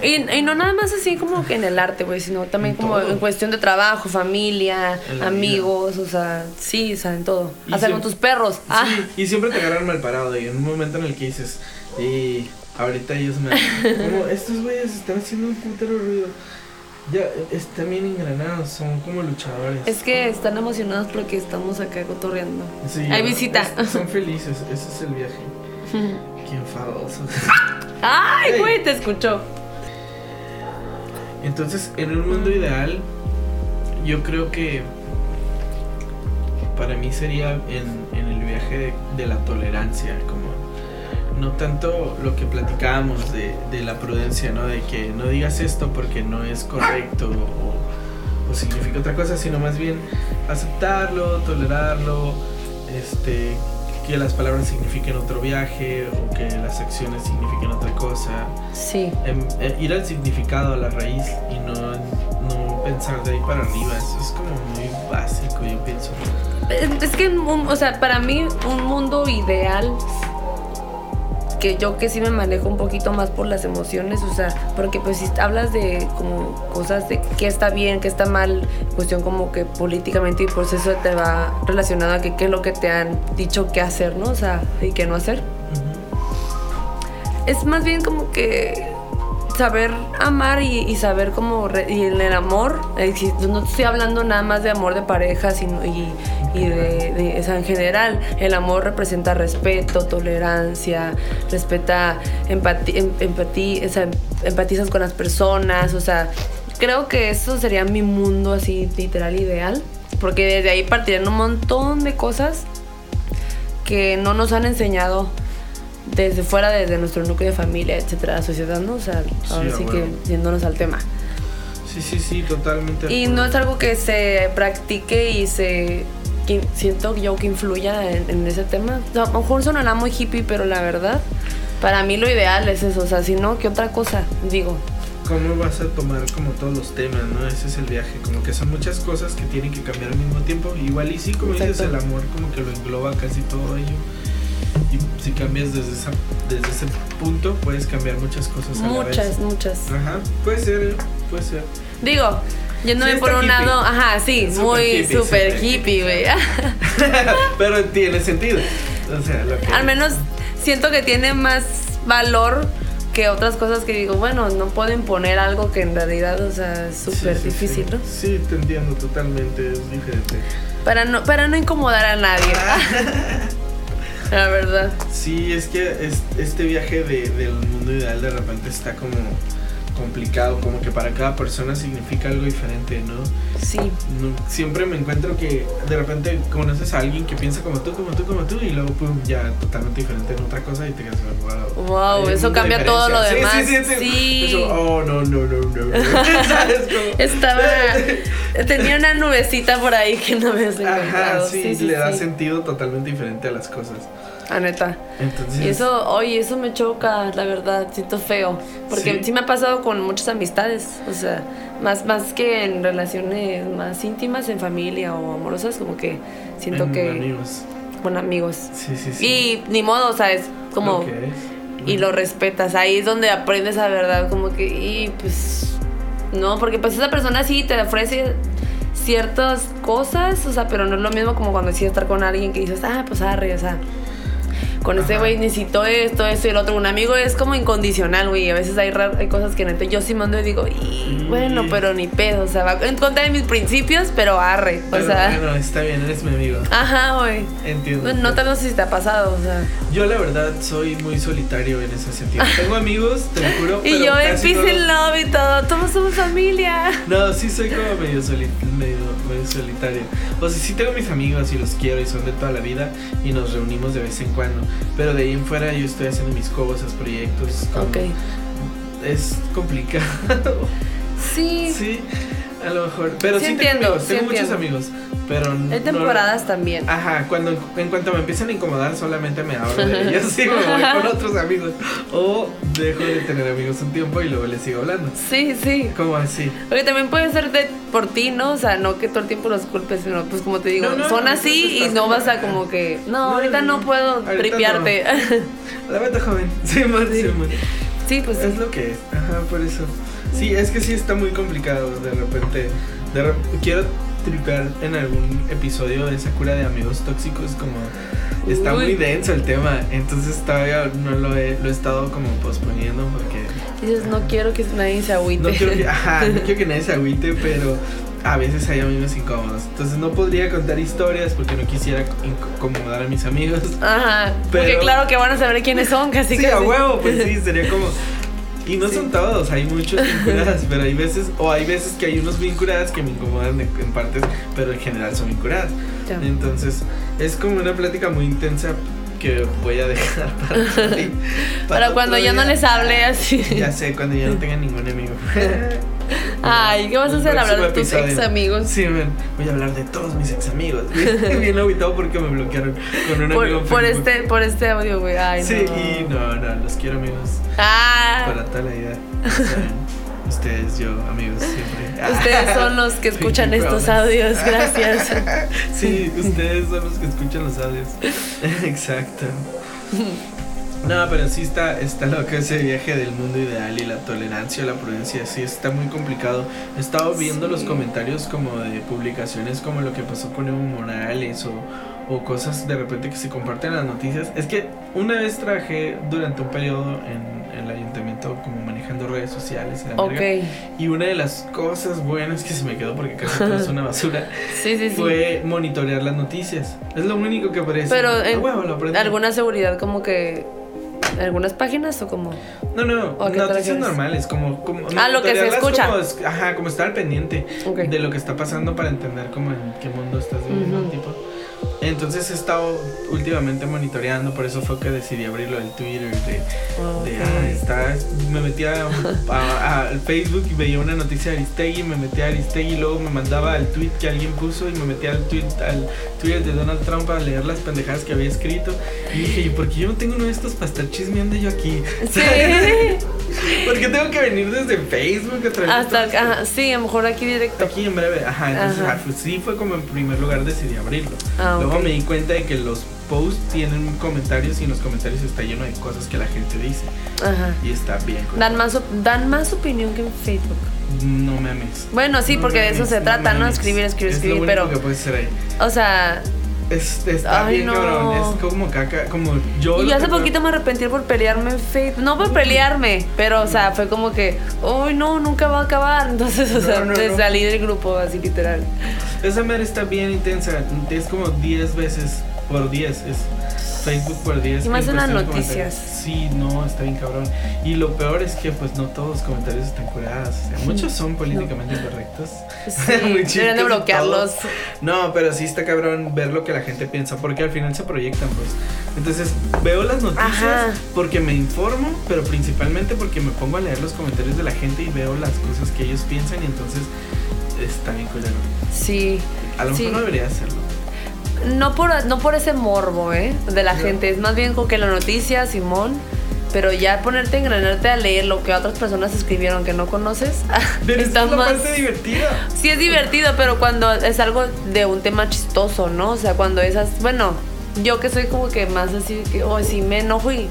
Y, no nada más así como que en el arte, güey, sino también como en cuestión de trabajo, familia, amigos, o sea, sí, o sea, en todo. Hasta con tus perros. Sí, ah. y siempre te agarran mal parado y en un momento en el que dices, y ahorita ellos me... como, estos güeyes están haciendo un putero ruido. Ya, están bien engranados, son como luchadores. Es que están emocionados porque estamos acá cotorreando. Sí, Hay visita. son felices, ese es el viaje. Qué enfadosos. ¡Ay, güey! Te escuchó. Entonces, en un mundo ideal, yo creo que para mí sería en, en el viaje viaje de, de la tolerancia, como no tanto lo que platicábamos de, de la prudencia, ¿no? De que no digas esto porque no es correcto o, o significa otra cosa, sino más bien aceptarlo, tolerarlo, este, que las palabras signifiquen otro viaje o que las acciones signifiquen otra cosa. Sí. Em, eh, ir al significado, a la raíz y no, no pensar de ahí para arriba. Eso es como muy básico, yo pienso. Es que, o sea, para mí un mundo ideal que yo que sí me manejo un poquito más por las emociones, o sea, porque pues si hablas de como cosas de qué está bien, qué está mal, cuestión como que políticamente y por eso te va relacionado a que qué es lo que te han dicho que hacer, ¿no? O sea, y qué no hacer. Es más bien como que saber amar y, y saber cómo y en el amor eh, no estoy hablando nada más de amor de pareja sino y, y de, de- o sea, en general el amor representa respeto tolerancia respeta empatía empatía o sea, empatizas con las personas o sea creo que eso sería mi mundo así literal ideal porque desde ahí partirían un montón de cosas que no nos han enseñado desde fuera, desde nuestro núcleo de familia, etcétera, la sociedad, ¿no? O sea, Sí, ahora a sí que yéndonos al tema. Sí, sí, sí, totalmente. Y no es algo que se practique y se. Que siento yo que influya en, en ese tema. O sea, a lo mejor sonará muy hippie, pero la verdad, para mí lo ideal es eso. O sea, si no, ¿qué otra cosa? Digo, ¿Cómo vas a tomar como todos los temas, no? Ese es el viaje, como que son muchas cosas que tienen que cambiar al mismo tiempo. Igual y sí, como dices, Exacto. el amor como que lo engloba casi todo ello. Y si cambias desde, esa, desde ese punto, puedes cambiar muchas cosas a la muchas, vez. muchas. Ajá, puede ser, ¿eh? puede ser. Digo, yéndome Sí, por un hippie. lado, ajá, sí, muy hippie, super súper hippie, güey. Pero tiene sentido. O sea, lo que... Al menos siento que tiene más valor que otras cosas que digo, bueno, no pueden poner algo que en realidad, o sea, es Sí, súper sí, difícil, sí. ¿no? Sí, te entiendo totalmente, es diferente. Para no, para no incomodar a nadie. La verdad. Sí, es que es- este viaje de- del mundo ideal de repente está como complicado, como que para cada persona significa algo diferente, ¿no? Sí. No- Siempre me encuentro que de repente conoces a alguien que piensa como tú, como tú, como tú, y luego pum, ya totalmente diferente en otra cosa y te quedas wow. Wow, eso cambia todo lo demás. Sí, sí, sí. sí. Sí. Eso, oh, no, no, no, no. no. Estaba. Tenía una nubecita por ahí que no me has Ajá, encontrado. sí, le da sentido totalmente diferente a las cosas. La neta. Entonces, Y eso, oye, eso me choca, la verdad, siento feo. Porque Sí. sí, me ha pasado con muchas amistades. O sea, más, más que en relaciones más íntimas, en familia o amorosas, como que siento en que. amigos. Con amigos. Sí, sí, sí. Y ni modo, o sea, es como. Lo que es. Y lo respetas. Ahí es donde aprendes a verdad, como que. Y pues. No, porque pues esa persona sí te ofrece ciertas cosas, o sea, pero no es lo mismo como cuando decides estar con alguien que dices, ah, pues arre, o sea. Con este Ajá. güey necesito esto, esto y el otro. Un amigo es como incondicional, güey. A veces hay, cosas que neta yo sí mando y digo, y Sí. bueno, pero ni pedo. O sea, va en contra de mis principios, pero arre. Pero o sea, bueno, está bien, eres mi amigo. ajá, güey. Entiendo. No, no te no sé si te ha pasado, o sea. Yo la verdad soy muy solitario en ese sentido. Tengo amigos, te lo juro. Y pero yo en Peace and Love y todo, todos somos familia. No, sí soy como medio, soli- medio, medio solitario. O sea, sí tengo mis amigos y los quiero y son de toda la vida y nos reunimos de vez en cuando. Pero de ahí en fuera yo estoy haciendo mis cosas, proyectos. como- Ok. Es complicado. Sí. sí, a lo mejor. Pero Sí sí, entiendo, tengo amigos, sí tengo muchos entiendo. amigos. Pero Hay temporadas también. Ajá, cuando en cuanto me empiezan a incomodar solamente me abro de ellos me voy con otros amigos. O dejo de tener amigos un tiempo y luego les sigo hablando. Sí, sí. ¿Cómo así? Porque también puede ser de, por ti, ¿no? O sea, no que todo el tiempo los culpes, sino pues como te digo, No, no, son así y no vas a como que, no, ahorita no, puedo tripearte. La venta joven. Sí, man, sí, sí, pues Es sí. lo que es. Ajá, por eso. Sí, es que sí está muy complicado de repente. De quiero tripear en algún episodio de esa cura de amigos tóxicos como está Uy. muy denso el tema entonces todavía no lo he, lo he estado como posponiendo porque Dices, no quiero que nadie se agüite. no quiero que, ajá, no quiero que nadie se agüite pero a veces hay amigos incómodos entonces no podría contar historias porque no quisiera incomodar a mis amigos Ajá. Porque Pero- claro que van a saber quiénes son, casi sí, que a huevo, pues sí, sería como. Y no Sí. son todos, hay muchos bien curadas, pero hay veces, o hay veces que hay unos bien curadas que me incomodan en, en partes, pero en general son. Ya. Entonces, es como una plática muy intensa que voy a dejar para, cuando yo no les hable así. Ya sé, cuando ya no tenga ningún amigo. Ay, ¿qué vas a hacer? Hablar de tus episodio. ex amigos. Sí, man, voy a hablar de todos mis ex amigos. Bien aguitado porque me bloquearon con un amigo. Por, en por Facebook. este, por este audio, güey. Ay, Sí, no. y no, no, los quiero amigos Ah, para vida. Saben, Ustedes, yo, amigos, siempre. ustedes son los que escuchan estos audios. Gracias. Sí, ustedes son los que escuchan los audios. Exacto. No, pero sí está, está loco ese viaje del mundo ideal y la tolerancia, la prudencia, sí está muy complicado. He estado viendo Sí. los comentarios como de publicaciones como lo que pasó con Evo Morales o, o cosas de repente que se comparten en las noticias. Es que una vez trabajé durante un periodo en, en el como manejando redes sociales. y la Ok. verga, Y una de las cosas buenas que se me quedó porque casi todo es una basura Sí, sí, sí. fue monitorear las noticias. Es lo único que decir. Pero "A en huevo, lo aprendí". ¿Alguna seguridad como que... ¿Algunas páginas o como...? No, no, ¿O a qué te noticias normales, como, como Ah, lo que se escucha. como ajá, como estar al pendiente de lo que está pasando para entender como en qué mundo estás viviendo, tipo. Entonces he estado últimamente monitoreando, por eso fue que decidí abrirlo el Twitter de, ah, está, me metía a- a- al Facebook y veía una noticia de Aristegui, me metía a Aristegui y luego me mandaba al tweet que alguien puso y me metía al tweet al Twitter de Donald Trump a leer las pendejadas que había escrito y dije, ¿y por qué yo no tengo uno de estos para estar chismeando yo aquí? Sí. ¿Por qué tengo que venir desde Facebook a Hasta, ajá, sí, a lo mejor aquí directo. Aquí en breve, ajá, entonces Ajá. sí fue como en primer lugar decidí abrirlo. Ah, Luego me di cuenta de que los posts tienen comentarios y en los comentarios está lleno de cosas que la gente dice Ajá. y está bien. Dan más, dan más opinión que en Facebook. No me ames. Bueno, sí, No porque de eso se trata, ¿no? Escribir, escribir, Es lo escribir, único pero, que puedes hacer ahí. o sea, Es, está Ay, bien, no. cabrón. Es como caca, como yo. y lo hace poquito me arrepentí por pelearme en Facebook. No por pelearme, pero, o sea, fue como que, uy, no, nunca va a acabar. Entonces, o No, sea, no. salí del grupo, así literal. Esa madre está bien intensa. Es como 10 veces por 10. Es Facebook por 10. Y más en las noticias. Sí, no, está bien cabrón. Y lo peor es que pues no todos los comentarios están curados. O sea, muchos son políticamente incorrectos. Sí, deberían de bloquearlos. No, pero sí está cabrón ver lo que la gente piensa, porque al final se proyectan, pues. Entonces, veo las noticias Ajá. porque me informo, pero principalmente porque me pongo a leer los comentarios de la gente y veo las cosas que ellos piensan y entonces está bien culero. Sí. A lo mejor Sí. no debería hacerlo. No por, no por ese morbo, ¿eh? De la No. gente. Es más bien con que la noticia, Simón. Pero ya ponerte, engranarte a leer lo que otras personas escribieron que no conoces. Pero está es la más- parte divertida. Sí es divertido, pero cuando es algo de un tema chistoso, ¿no? O sea, cuando esas, bueno, yo que soy como que más así, que, oh, sí me enojo y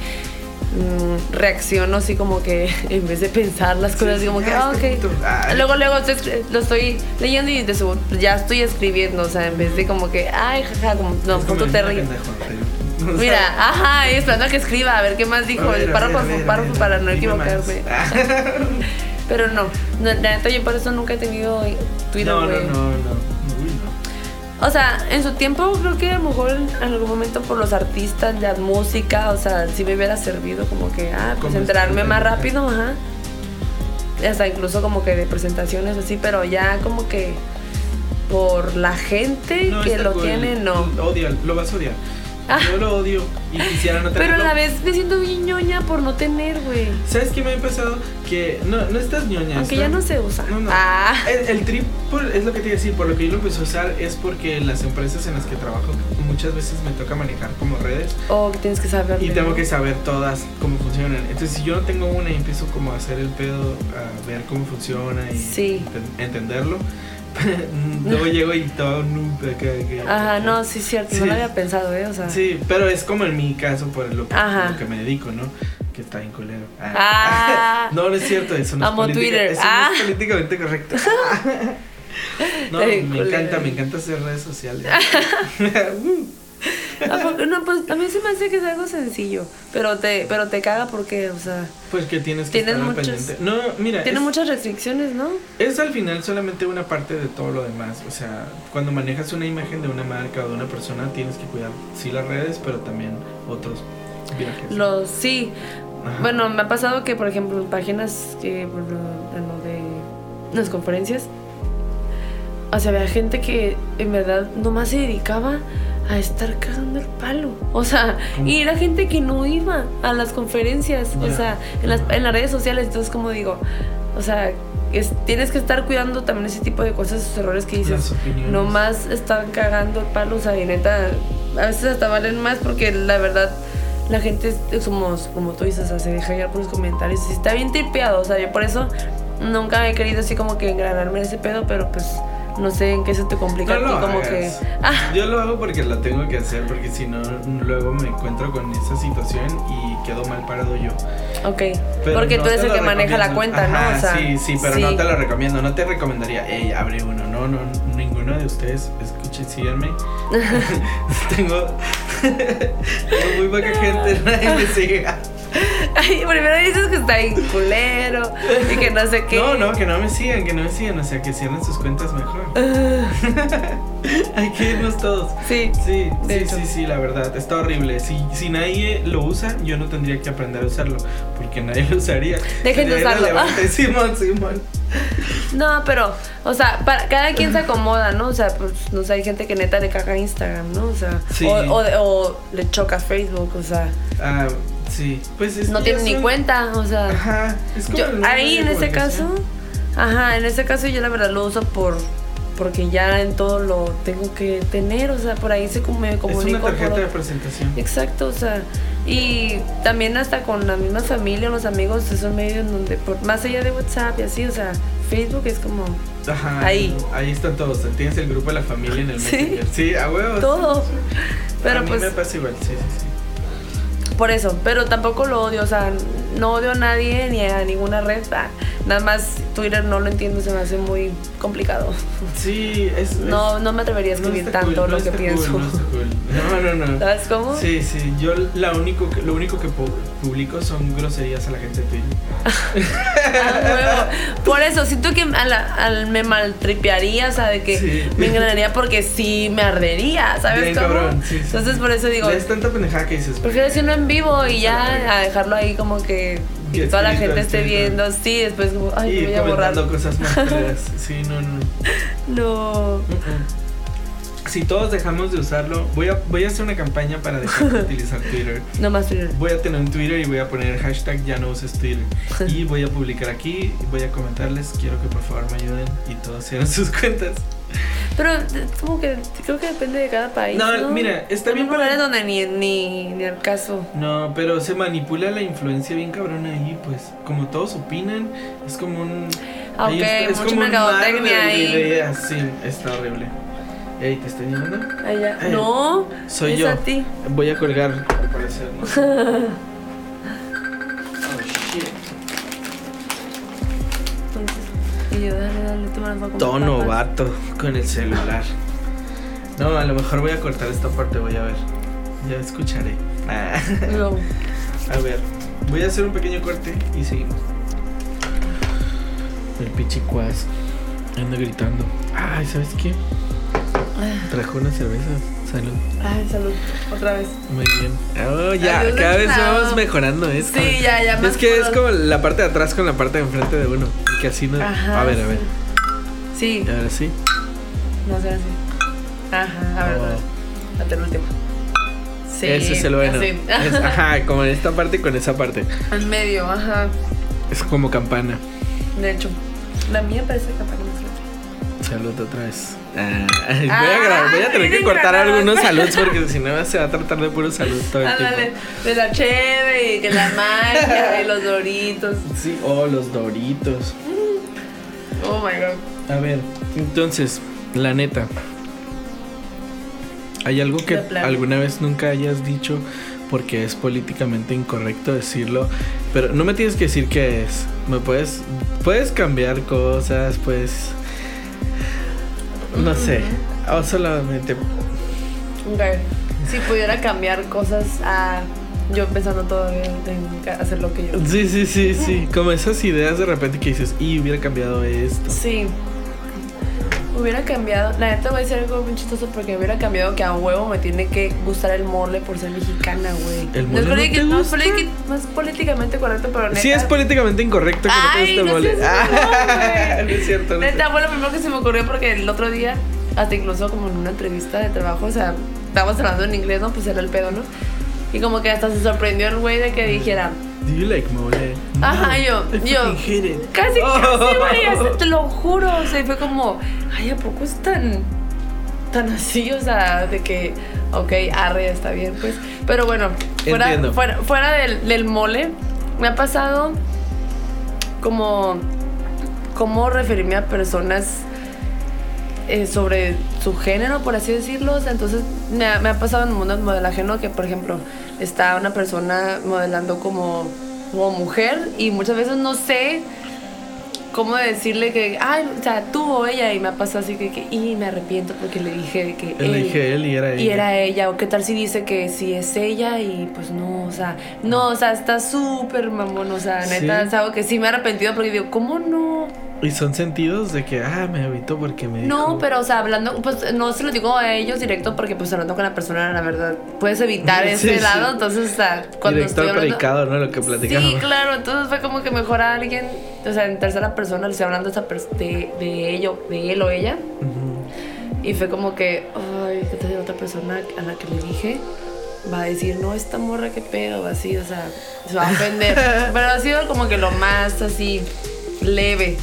mm, reacciono así como que en vez de pensar las cosas, Sí, como que, ah, ok. Luego, luego estoy lo estoy leyendo y de seguro ya estoy escribiendo, o sea, en vez de como que, ay, jaja, como, no, Es como tú el te niño ríes. pendejo, te- o sea, Mira, ajá, esperando a que escriba, a ver qué más dijo, ver, el párrafo ver, párrafo ver, para no equivocarme. Pero no, no, la neta yo por eso nunca he tenido Twitter, no, no, no, no. O sea, en su tiempo creo que a lo mejor en algún momento por los artistas, la música, o sea, sí me hubiera servido como que, ah, pues Como enterarme más rápido, ajá. Hasta incluso como que de presentaciones así, pero ya como que por la gente No, que lo cool. tiene, no. Odia, lo vas a odiar. Ah. Yo lo odio y quisiera no tenerlo. Pero a la vez me siento bien ñoña por no tener, güey. ¿Sabes qué me ha pasado? Que no, no estás ñoña. Aunque está- ya no se usa. No, no. Ah. El, el trip, por- es lo que te iba a decir, por lo que yo lo empecé a usar es porque las empresas en las que trabajo muchas veces me toca manejar como redes O que tienes que saber. y tengo que saber todas cómo funcionan. Entonces si yo no tengo una y empiezo como a hacer el pedo, a ver cómo funciona y Sí. enten- entenderlo, luego llego y todo acá, que- Ajá, no, sí, cierto. Sí. No lo había pensado, ¿eh? O sea. Sí, pero es como en mi caso por lo que, Ajá. lo que me dedico, ¿no? Que está bien culero. Ah. no, no es cierto, eso no Amo es Twitter. Eso Ah. no es políticamente correcto. no, me culero. encanta, me encanta hacer redes sociales. Uh. No, pues a mí se me hace que es algo sencillo. Pero te, pero te caga porque, o sea, pues que tienes que Tienes estar muchos- pendiente. No, mira, tiene es, muchas restricciones, ¿no? es al final solamente una parte de todo lo demás. O sea, cuando manejas una imagen de una marca o de una persona, tienes que cuidar sí las redes, pero también otros viajes. Los, sí. Ajá. Bueno, me ha pasado que, por ejemplo, páginas que, de las conferencias, o sea, había gente que en verdad nomás se dedicaba a estar cagando el palo. O sea, y era gente que no iba a las conferencias, o sea, en las, en las redes sociales. Entonces, como digo, o sea, es- tienes que estar cuidando también ese tipo de cosas, esos errores que dices. Opiniones. Nomás están cagando el palo, o sea, y neta, a veces hasta valen más porque la verdad, la gente es como, tú dices, o sea, se deja llevar por los comentarios está bien tripeado, o sea, yo por eso nunca he querido así como que engranarme en ese pedo, pero pues no sé en qué se te complica No a ti, lo como hagas. que... Ah, Yo lo hago porque lo tengo que hacer, porque si no, luego me encuentro con esa situación y quedo mal parado yo. ok, Pero porque no tú eres el que maneja la cuenta, Ajá, ¿no? O sea, sí, sí, pero no te lo recomiendo. No te recomendaría, hey, abre uno. No, no, ninguno de ustedes, escuchen, síganme. tengo, tengo muy poca gente, nadie me sigue. Ay, primero dices que está bien culero y que no sé qué. No, no, que no me sigan, que no me sigan, o sea, que cierren sus cuentas mejor. Hay que irnos todos. Sí, Sí, sí, sí, sí, la verdad, está horrible. Si, si nadie lo usa, yo no tendría que aprender a usarlo, porque nadie lo usaría. Dejen de usarlo. Simón, Simón. No, pero, o sea, para, cada quien se acomoda, ¿no? O sea, pues, no sé, hay gente que neta le caga Instagram, ¿no? O sea, Sí. o, o, o le choca Facebook, o sea, Ah, sí, pues es no que tiene ya ni son- cuenta, o sea, Ajá, es como yo, ahí en ese caso, ajá, en ese caso yo la verdad lo uso por, porque ya en todo lo tengo que tener, o sea, por ahí se como me Es comunico. una tarjeta por- de presentación. Exacto, o sea, y también hasta con la misma familia, los amigos, es un medio en donde, por, más allá de WhatsApp y así, o sea, Facebook es como Ajá. Ahí. Ahí están todos. Tienes el grupo de la familia en el Sí. Messenger. Sí, a huevos. todo. Pero a mí pues, me pasa igual, sí, sí, sí. Por eso, pero tampoco lo odio, o sea, no odio a nadie ni a ninguna red, ah, nada más Twitter no lo entiendo, se me hace muy complicado. Sí, es. No, es- no me atrevería a escribir tanto cool, no lo que cool, pienso. no cool. No, no, no. ¿Sabes cómo? Sí, sí, yo la único que, lo único que pu- publico son groserías a la gente de Twitter. Ah. Por eso, siento que a la- al- me maltripearía, o sea, de que Sí. me engranaría porque sí me ardería, ¿sabes Bien cómo? cabrón, sí, sí, Entonces, por eso digo, Es tanta pendejada que dices. prefiero decirlo en vivo y ya a dejarlo ahí como que que Y toda la gente esté viendo. Sí, después como, ay, y me voy a borrar. cosas más. Sí, no, no. No. Mm-mm. Si todos dejamos de usarlo, voy a, voy a hacer una campaña para dejar de utilizar Twitter. No más Twitter. Voy a tener un Twitter y voy a poner hashtag ya no uses Twitter. Y voy a publicar aquí, voy a comentarles, quiero que por favor me ayuden y todos cierren sus cuentas. Pero como que creo que depende de cada país. No, No, mira, está bien para- donde ni, ni, ni al caso. No, pero se manipula la influencia bien cabrona ahí, pues. Como todos opinan, es como un. Ah, ok, está- es como un mercadotecnia de- ahí. de ideas, Sí, está horrible. Ey, ¿te estoy llamando? Allá. No, Soy es yo. a ti. Voy a colgar, al parecer, ¿no? yo, dale, dale, tú me las vas a comprar Tono papas. vato con el celular. No, a lo mejor voy a cortar esta parte, voy a ver. Ya escucharé. Ah. No. A ver, voy a hacer un pequeño corte y seguimos. El pichicuas anda gritando. Ay, ¿sabes qué? Trajo una cerveza. Salud. Ay, salud. Otra vez. Muy bien. Oh, ya, Adiós, cada vez vamos mejorando esto. Sí, ya, ya. Es que es como la parte de atrás con la parte de enfrente de uno. Que así no. Ajá, a ver, a ver. Sí, ahora sí. no sé así. Ajá, a ver, Oh. Hasta el último. Sí. Ese es el bueno. Es- ajá, como en esta parte y con esa parte. En medio, ajá. Es como campana. De hecho, la mía parece capaz Salud otra vez. Ah, voy, a gra- voy a tener que cortar algunos saludos porque si no se va a tratar de puro salud todo el Ándale, tiempo. de la cheve y que la magia y los doritos. Sí, oh, los doritos. Oh my god. A ver, entonces, la neta. ¿Hay algo que alguna vez nunca hayas dicho porque es políticamente incorrecto decirlo? Pero no me tienes que decir qué es. Me puedes puedes cambiar cosas, pues no sé, o solamente. Si pudiera cambiar cosas a yo pensando todavía en hacer lo que yo. Sí, sí, sí, sí, como esas ideas de repente que dices, "Y hubiera cambiado esto." Sí. Hubiera cambiado, la neta voy a decir algo muy chistoso porque me hubiera cambiado que a huevo me tiene que gustar el mole por ser mexicana, güey. ¿El no es, mole no politi- te no es gusta? no es políticamente correcto, pero neta. Sí, es políticamente incorrecto que Ay, no no te guste el mole. Ah, no es cierto. no Neta, fue lo primero que se me ocurrió porque el otro día, hasta incluso como en una entrevista de trabajo, o sea, estábamos hablando en inglés, ¿no? Pues era el pedo, ¿no? Y como que hasta se sorprendió el güey de que dijera, Do you like mole? Ajá, yo- yo-. Casi, Oh. casi, güey, te lo juro. O sea, fue como, ay, ¿a poco es tan, tan así? O sea, de que, ok, arre, está bien, pues. Pero bueno, fuera, fuera, fuera del, del mole, me ha pasado como, cómo referirme a personas eh, sobre su género, por así decirlo. O sea, entonces me ha, me ha pasado en el mundo del modelaje, ¿no? Que, por ejemplo, está una persona modelando como, como mujer y muchas veces no sé cómo decirle que, ay, o sea, tú o ella, y me ha pasado así que, que y me arrepiento porque le dije que Le dije él y era ella. y era ella, o qué tal si dice que sí es ella y pues no, o sea, no, o sea, está súper mamón, o sea, neta, Sí. es algo que sí me he arrepentido porque digo, ¿cómo no? Y son sentidos de que, ah, me evitó porque me No, dijo. pero o sea, hablando, pues no se lo digo a ellos directo porque pues hablando con la persona, la verdad, puedes evitar Sí, ese sí. lado, entonces, o sea, cuando Directo estoy hablando... predicado, ¿no? Lo que platicamos. Sí, claro, entonces fue como que mejor a alguien, o sea, en tercera persona le estoy hablando esa de, de ello, de él o ella, y fue como que, ay, que tal otra persona a la que le dije va a decir, no, esta morra, qué pedo, así, o sea, se va a ofender. Pero ha sido como que lo más así, leve.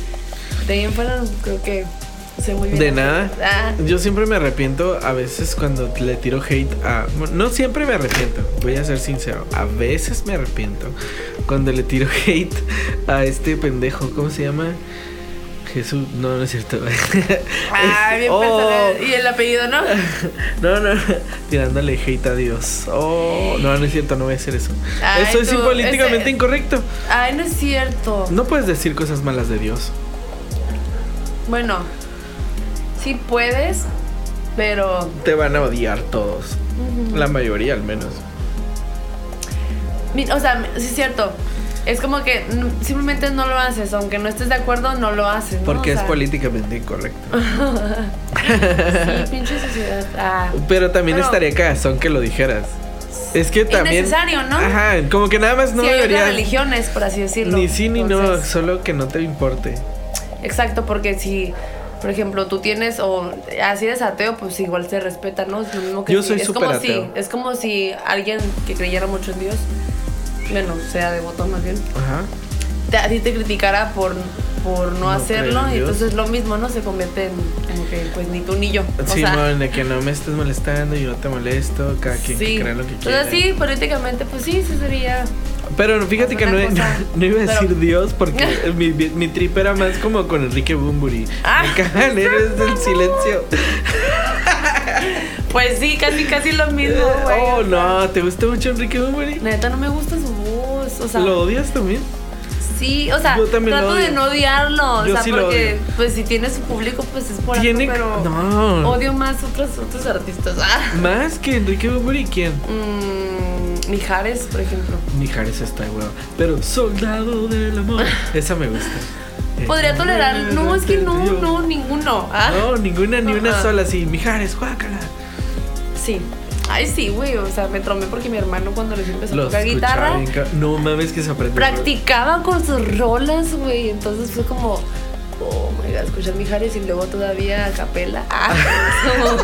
De ahí en fuera, creo que sé muy bien. De nada. Ah, Yo siempre me arrepiento a veces cuando le tiro hate a... No siempre me arrepiento, voy a ser sincero. A veces me arrepiento cuando le tiro hate a este pendejo. ¿Cómo se llama? Jesús. No, no es cierto. ah, bien Oh. Y el apellido, ¿no? No, no, tirándole hate a Dios. Oh, no, no es cierto, no voy a hacer eso. Ay, eso es políticamente ese- incorrecto. Ay, no es cierto. No puedes decir cosas malas de Dios. Bueno, sí puedes, pero. Te van a odiar todos. La mayoría al menos. O sea, sí es cierto. Es como que simplemente no lo haces, aunque no estés de acuerdo, no lo haces. ¿no? Porque O es políticamente incorrecto. Sí, pinche sociedad. Ah. Pero también Pero- estaría cagazón que lo dijeras. Es que también. necesario, ¿no? Ajá, como que nada más no sí, hay debería. otras religiones, por así decirlo. Ni sí ni no, solo que no te importe. Exacto, porque si, por ejemplo, tú tienes, o así eres ateo, pues igual se respeta, ¿no? Es lo mismo que Yo si- soy es como ateo. Si, es como si alguien que creyera mucho en Dios, bueno, sea devoto más bien, Ajá. te, a ti te criticara por, por no, No hacerlo, y Dios. entonces lo mismo, ¿no? Se convierte en como que, pues ni tú ni yo. O Sí, sea, mon, de que no me estés molestando, yo no te molesto, cada quien que crea lo que O quiera. sea, sí, políticamente, pues sí, sí sería. Pero fíjate que no, Una cosa. no iba a decir Pero- Dios porque mi, mi trip era más como con Enrique Bumburi. Ah. Cagan, eres del silencio. Pues sí, casi, casi lo mismo, güey. oh, no, ¿te gusta mucho Enrique Bumburi? Neta, no me gusta su voz. O sea, ¿Lo odias también? Sí, o sea, trato de no odiarlo. Yo o sea, sí lo porque, pues si tiene su público, pues es por Tiene. algo, pero No. odio más otros, otros artistas. Ah. Más que Enrique Bumburi, ¿quién? Mm, Mijares, por ejemplo. Mijares está huevo. Pero soldado del amor. Esa me gusta. Podría tolerar. No, es que no, no, ninguno. Ah, No, ninguna, ni una Ajá. sola así. Mijares, guácala. sí. Ay, sí, güey. O sea, me tromé porque mi hermano cuando les empezó a Los tocar escuchaba guitarra, bien ca- No mames que se aprendió. practicaba con sus rolas, güey. Entonces fue como, oh my god, escuchar Mijares y luego todavía a capela. Ah, como,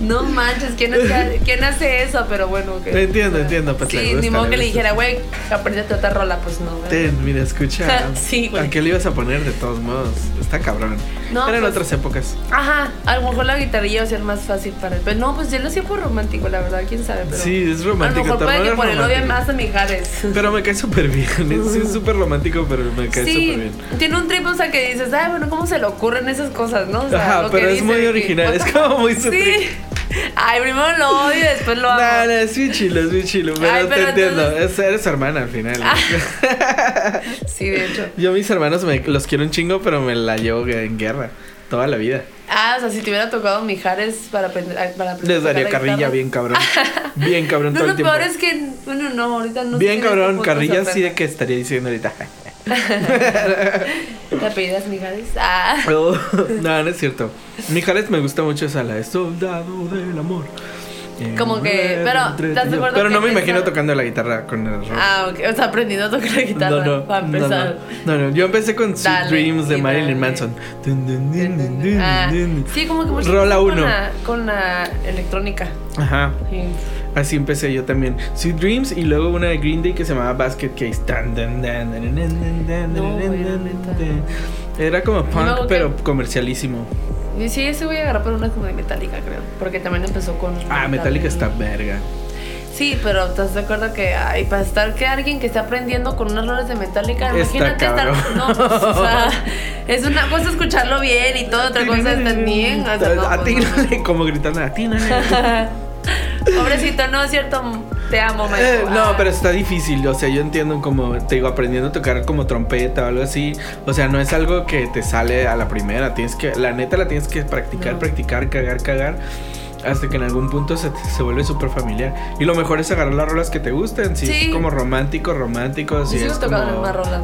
no manches, ¿quién hace, ¿quién hace eso? Pero bueno, ok. Entiendo, entiendo, pues, le Sí, gusta, ni modo que le dijera, güey, aprendete otra rola, pues no. ¿verdad? Ten, mira, escucha. Sí, güey. ¿A qué le ibas a poner de todos modos? Está cabrón. No, Eran pues- otras épocas. Ajá, a lo mejor la guitarrilla va a ser más fácil para él. Pero no, pues yo lo hacía por romántico, la verdad, quién sabe. Pero Sí, es romántico, A lo mejor puede que por odie romántico. más a Mijares. Pero me cae súper bien. Es es súper romántico, pero me cae súper Sí, bien. tiene un trip, o sea, que dices, ay, bueno, ¿cómo se le ocurren esas cosas, no? O sea, Ajá, lo que pero es muy que- original, es como muy Sí. Ay, primero lo odio y después lo amo. No, no, es bien chilo, es bien chilo. Pero, Ay, pero te entiendo. entonces- Es, eres hermana al final. Sí, de hecho. Yo, mis hermanos, me, los quiero un chingo, pero me la llevo en guerra. Toda la vida. Ah, o sea, si te hubiera tocado Mijares para aprender, para aprender Les daría carrilla bien cabrón. Bien cabrón No, todo lo el tiempo. peor es que, bueno, no, ahorita no Bien cabrón, este podcast carrilla sí de que estaría diciendo ahorita. ¿Te apellidas Mijares? Ah. No, no es cierto. Mijares me gusta mucho esa, la de Soldado del Amor. Como que- pero, ¿estás de acuerdo Pero no me empezar- imagino tocando la guitarra con el rock. Ah, ok. O sea, aprendiendo a tocar la guitarra no, no, para empezar. No, no, no, yo empecé con Sweet Dreams de Marilyn. Manson. Dun, dun, dun, dun, dun, Ah, sí, como que mucho Rola con la- Con la electrónica. Ajá, Sí. Así empecé yo también. Sweet Dreams y luego una de Green Day que se llamaba Basket Case. No. Era como punk, luego que- pero comercialísimo. Y sí, ese voy a agarrar por una como de Metallica, creo. Porque también empezó con. Ah, Metallica está verga. Sí, pero ¿estás de acuerdo que ay, para estar que alguien que esté aprendiendo con unas rolas de Metallica, imagínate estar. No, pues, o sea, es una cosa escucharlo bien y todo, otra cosa estar bien. O sea, no, pues, no. Como gritando, atínale. Pobrecito, no es cierto, te amo, Eh, Michael. no, Ah. pero está difícil. O sea, yo entiendo como, te digo, aprendiendo a tocar como trompeta o algo así. O sea, no es algo que te sale a la primera. Tienes que, la neta la tienes que practicar, No. practicar, cagar, cagar. Hasta que en algún punto se, se vuelve súper familiar. Y lo mejor es agarrar las rolas que te gusten. Si Sí. es como romántico, romántico. Si sigo es como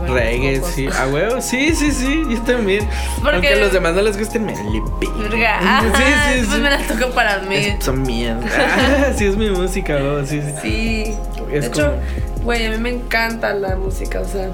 güey, reggae, sí. A huevo, sí, sí, sí. Yo también. Porque- Aunque a los demás no les gusten, me. Verga, ajá, Sí, sí, pues sí. me las toco para mí. Es- son mías. Ah, sí, es mi música, huevo, sí, sí. Sí. Es de hecho, güey, a mí me encanta la música, o sea,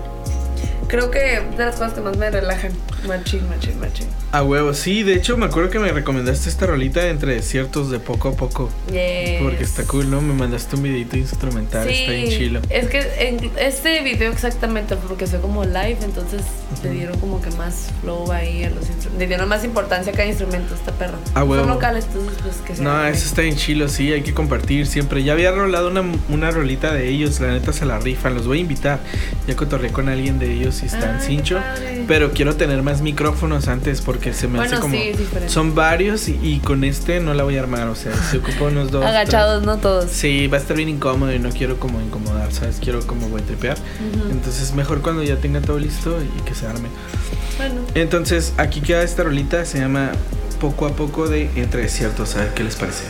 creo que es de las cosas que más me relajan. Machín, machín, machín. A huevo, sí, de hecho me acuerdo que me recomendaste esta rolita entre desiertos de poco a poco. Yes. Porque está cool, ¿no? Me mandaste un videito instrumental, Sí, está bien chilo. es que en este video exactamente, porque fue como live, entonces le dieron como que más flow ahí a los instrumentos. Le dieron más importancia a cada instrumento, esta perra. Ah, huevo. Son locales, entonces pues que se No, eso está bien chilo, sí, hay que compartir siempre. Ya había rolado una, una rolita de ellos, la neta se la rifan, los voy a invitar. Ya cotorré con alguien de ellos y están Ay, cincho. Pero quiero tener más micrófonos antes porque se me Bueno, hace como... sí. Son varios y, y con este no la voy a armar, o sea, se ocupa unos dos. Agachados, no todos. Sí, va a estar bien incómodo y no quiero como incomodar, ¿sabes? Quiero como voy a tripear. Entonces mejor cuando ya tenga todo listo y que se arme. Bueno. Entonces aquí queda esta rolita, se llama Poco a Poco de Entre Desiertos, a ver qué les parece.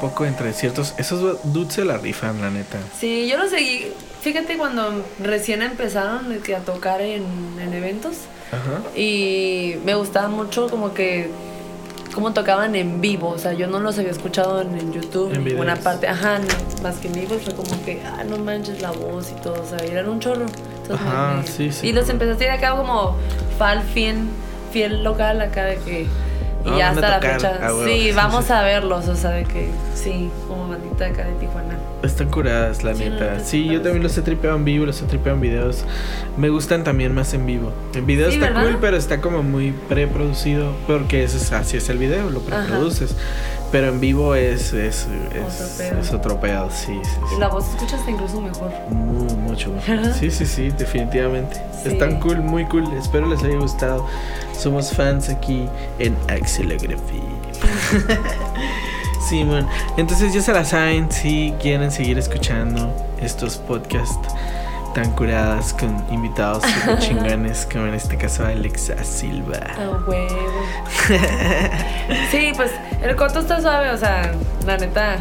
Poco entre desiertos. Esos dudes se la rifan, la neta. Sí, yo lo seguí. Fíjate cuando recién empezaron a tocar en, en eventos. Ajá. Y me gustaba mucho como que cómo tocaban en vivo. O sea, yo no los había escuchado en, en YouTube. En videos. una parte, ajá, no, más que en vivo fue como que, ah, no manches la voz y todo. O sea, eran un chorro. Entonces, Ajá, me- sí, sí. Y los empecé a hacer acá como fan fiel, fiel local acá de que. Y ya hasta la fecha. ah, sí, Sí, vamos sí. a verlos. O sea, de que sí, como bandita acá de Tijuana. Están curadas, la Sí, neta. neta, Sí, yo también los he tripeado en vivo, los he tripeado en videos. Me gustan también más en vivo. En video está ¿verdad? cool, pero está como muy preproducido. Porque ese es, así es el video, lo Ajá. Pero en vivo es, es, es, es otro pedo, sí, sí, la voz escucha hasta incluso mejor. Muy, mucho mejor. ¿Verdad? Sí, sí, sí, definitivamente. Sí. Están cool, muy cool. Espero les haya gustado. Somos fans aquí en Axilography. sí, man. Entonces ya se la saben si quieren seguir escuchando estos podcasts tan curadas con invitados super chingones como en este caso Alexa Silva. A huevo. sí, pues el corto está suave, o sea, la neta.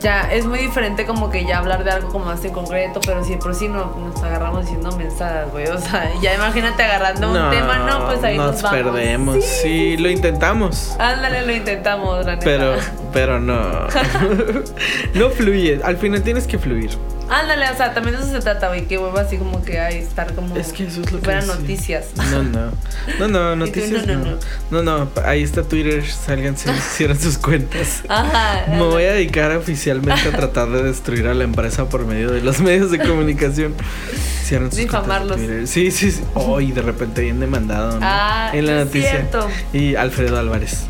Ya es muy diferente como que ya hablar de algo como más en concreto, pero si por sí no, nos agarramos diciendo mensadas, güey. O sea, ya imagínate agarrando un tema, no, pues ahí nos, nos vamos. perdemos. Sí, lo intentamos. Ándale, lo intentamos, la neta. Pero, pero no. no fluye. Al final tienes que fluir. Ándale, o sea, también de eso se trata, güey. Que huevo así como que hay estar como. Es que eso es lo que fueran noticias. No, no. No, no, noticias no, no. no, No, no, ahí está Twitter, sálganse, cierren sus cuentas. Ajá. Me voy a dedicar oficialmente a tratar de destruir a la empresa por medio de los medios de comunicación. Cierren sus cuentas Difamarlos. Twitter. Sí, sí, sí. Oh, y de repente bien demandado, ¿no? Ah, en la noticia. cierto. Y Alfredo Álvarez.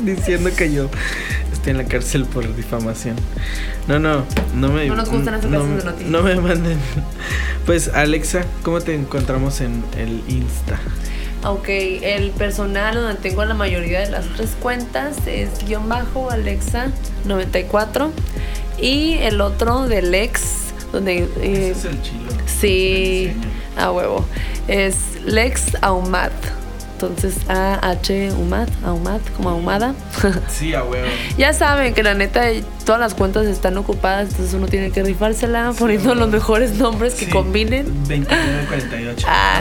Diciendo que yo estoy en la cárcel por difamación. No, no, no me. No nos gustan esas no, de noticias. No me manden. Pues, Alexa, ¿cómo te encontramos en el Insta? Ok, el personal donde tengo la mayoría de las tres cuentas es guion bajo Alexa 94 y el otro del ex donde eh, Ese es el chilo. sí a huevo es Lex Aumat entonces A H Umat Aumat como ahumada Sí, a huevo. ya saben que la neta todas las cuentas están ocupadas entonces uno tiene que rifársela Sí, poniendo los mejores nombres que Sí, combinen 2948. ah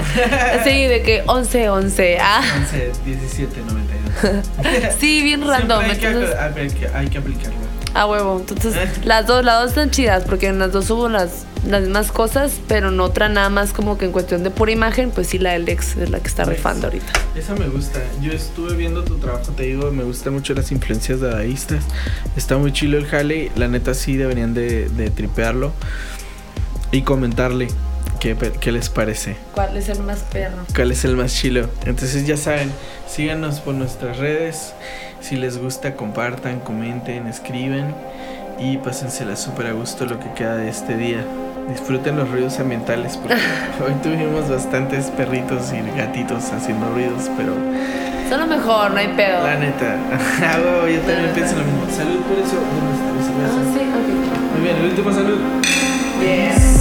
sí de que 11 11 ah 11, 17, 92. Sí, bien random. Hay, Entonces, que, hay, que, hay que aplicarlo. a huevo. Entonces, las dos, las dos están chidas porque en las dos hubo las, las mismas cosas, pero en otra nada más como que en cuestión de pura imagen, pues sí, la del ex es la que está rifando ahorita. Esa me gusta. Yo estuve viendo tu trabajo, te digo, me gustan mucho las influencias dadaístas. Está muy chilo el jale. La neta sí deberían de, de tripearlo y comentarle qué, qué les parece. ¿Cuál es el más perro? ¿Cuál es el más chilo? Entonces ya saben, síganos por nuestras redes. Si les gusta, compartan, comenten, escriben y pásensela súper a gusto lo que queda de este día. Disfruten los ruidos ambientales porque hoy tuvimos bastantes perritos y gatitos haciendo ruidos, pero Son lo mejor, no hay pedo. la neta, yo también pienso lo mismo. Salud por eso. ¿Dónde está mi Ah, sí, ok. Muy bien, el último salud. Yes.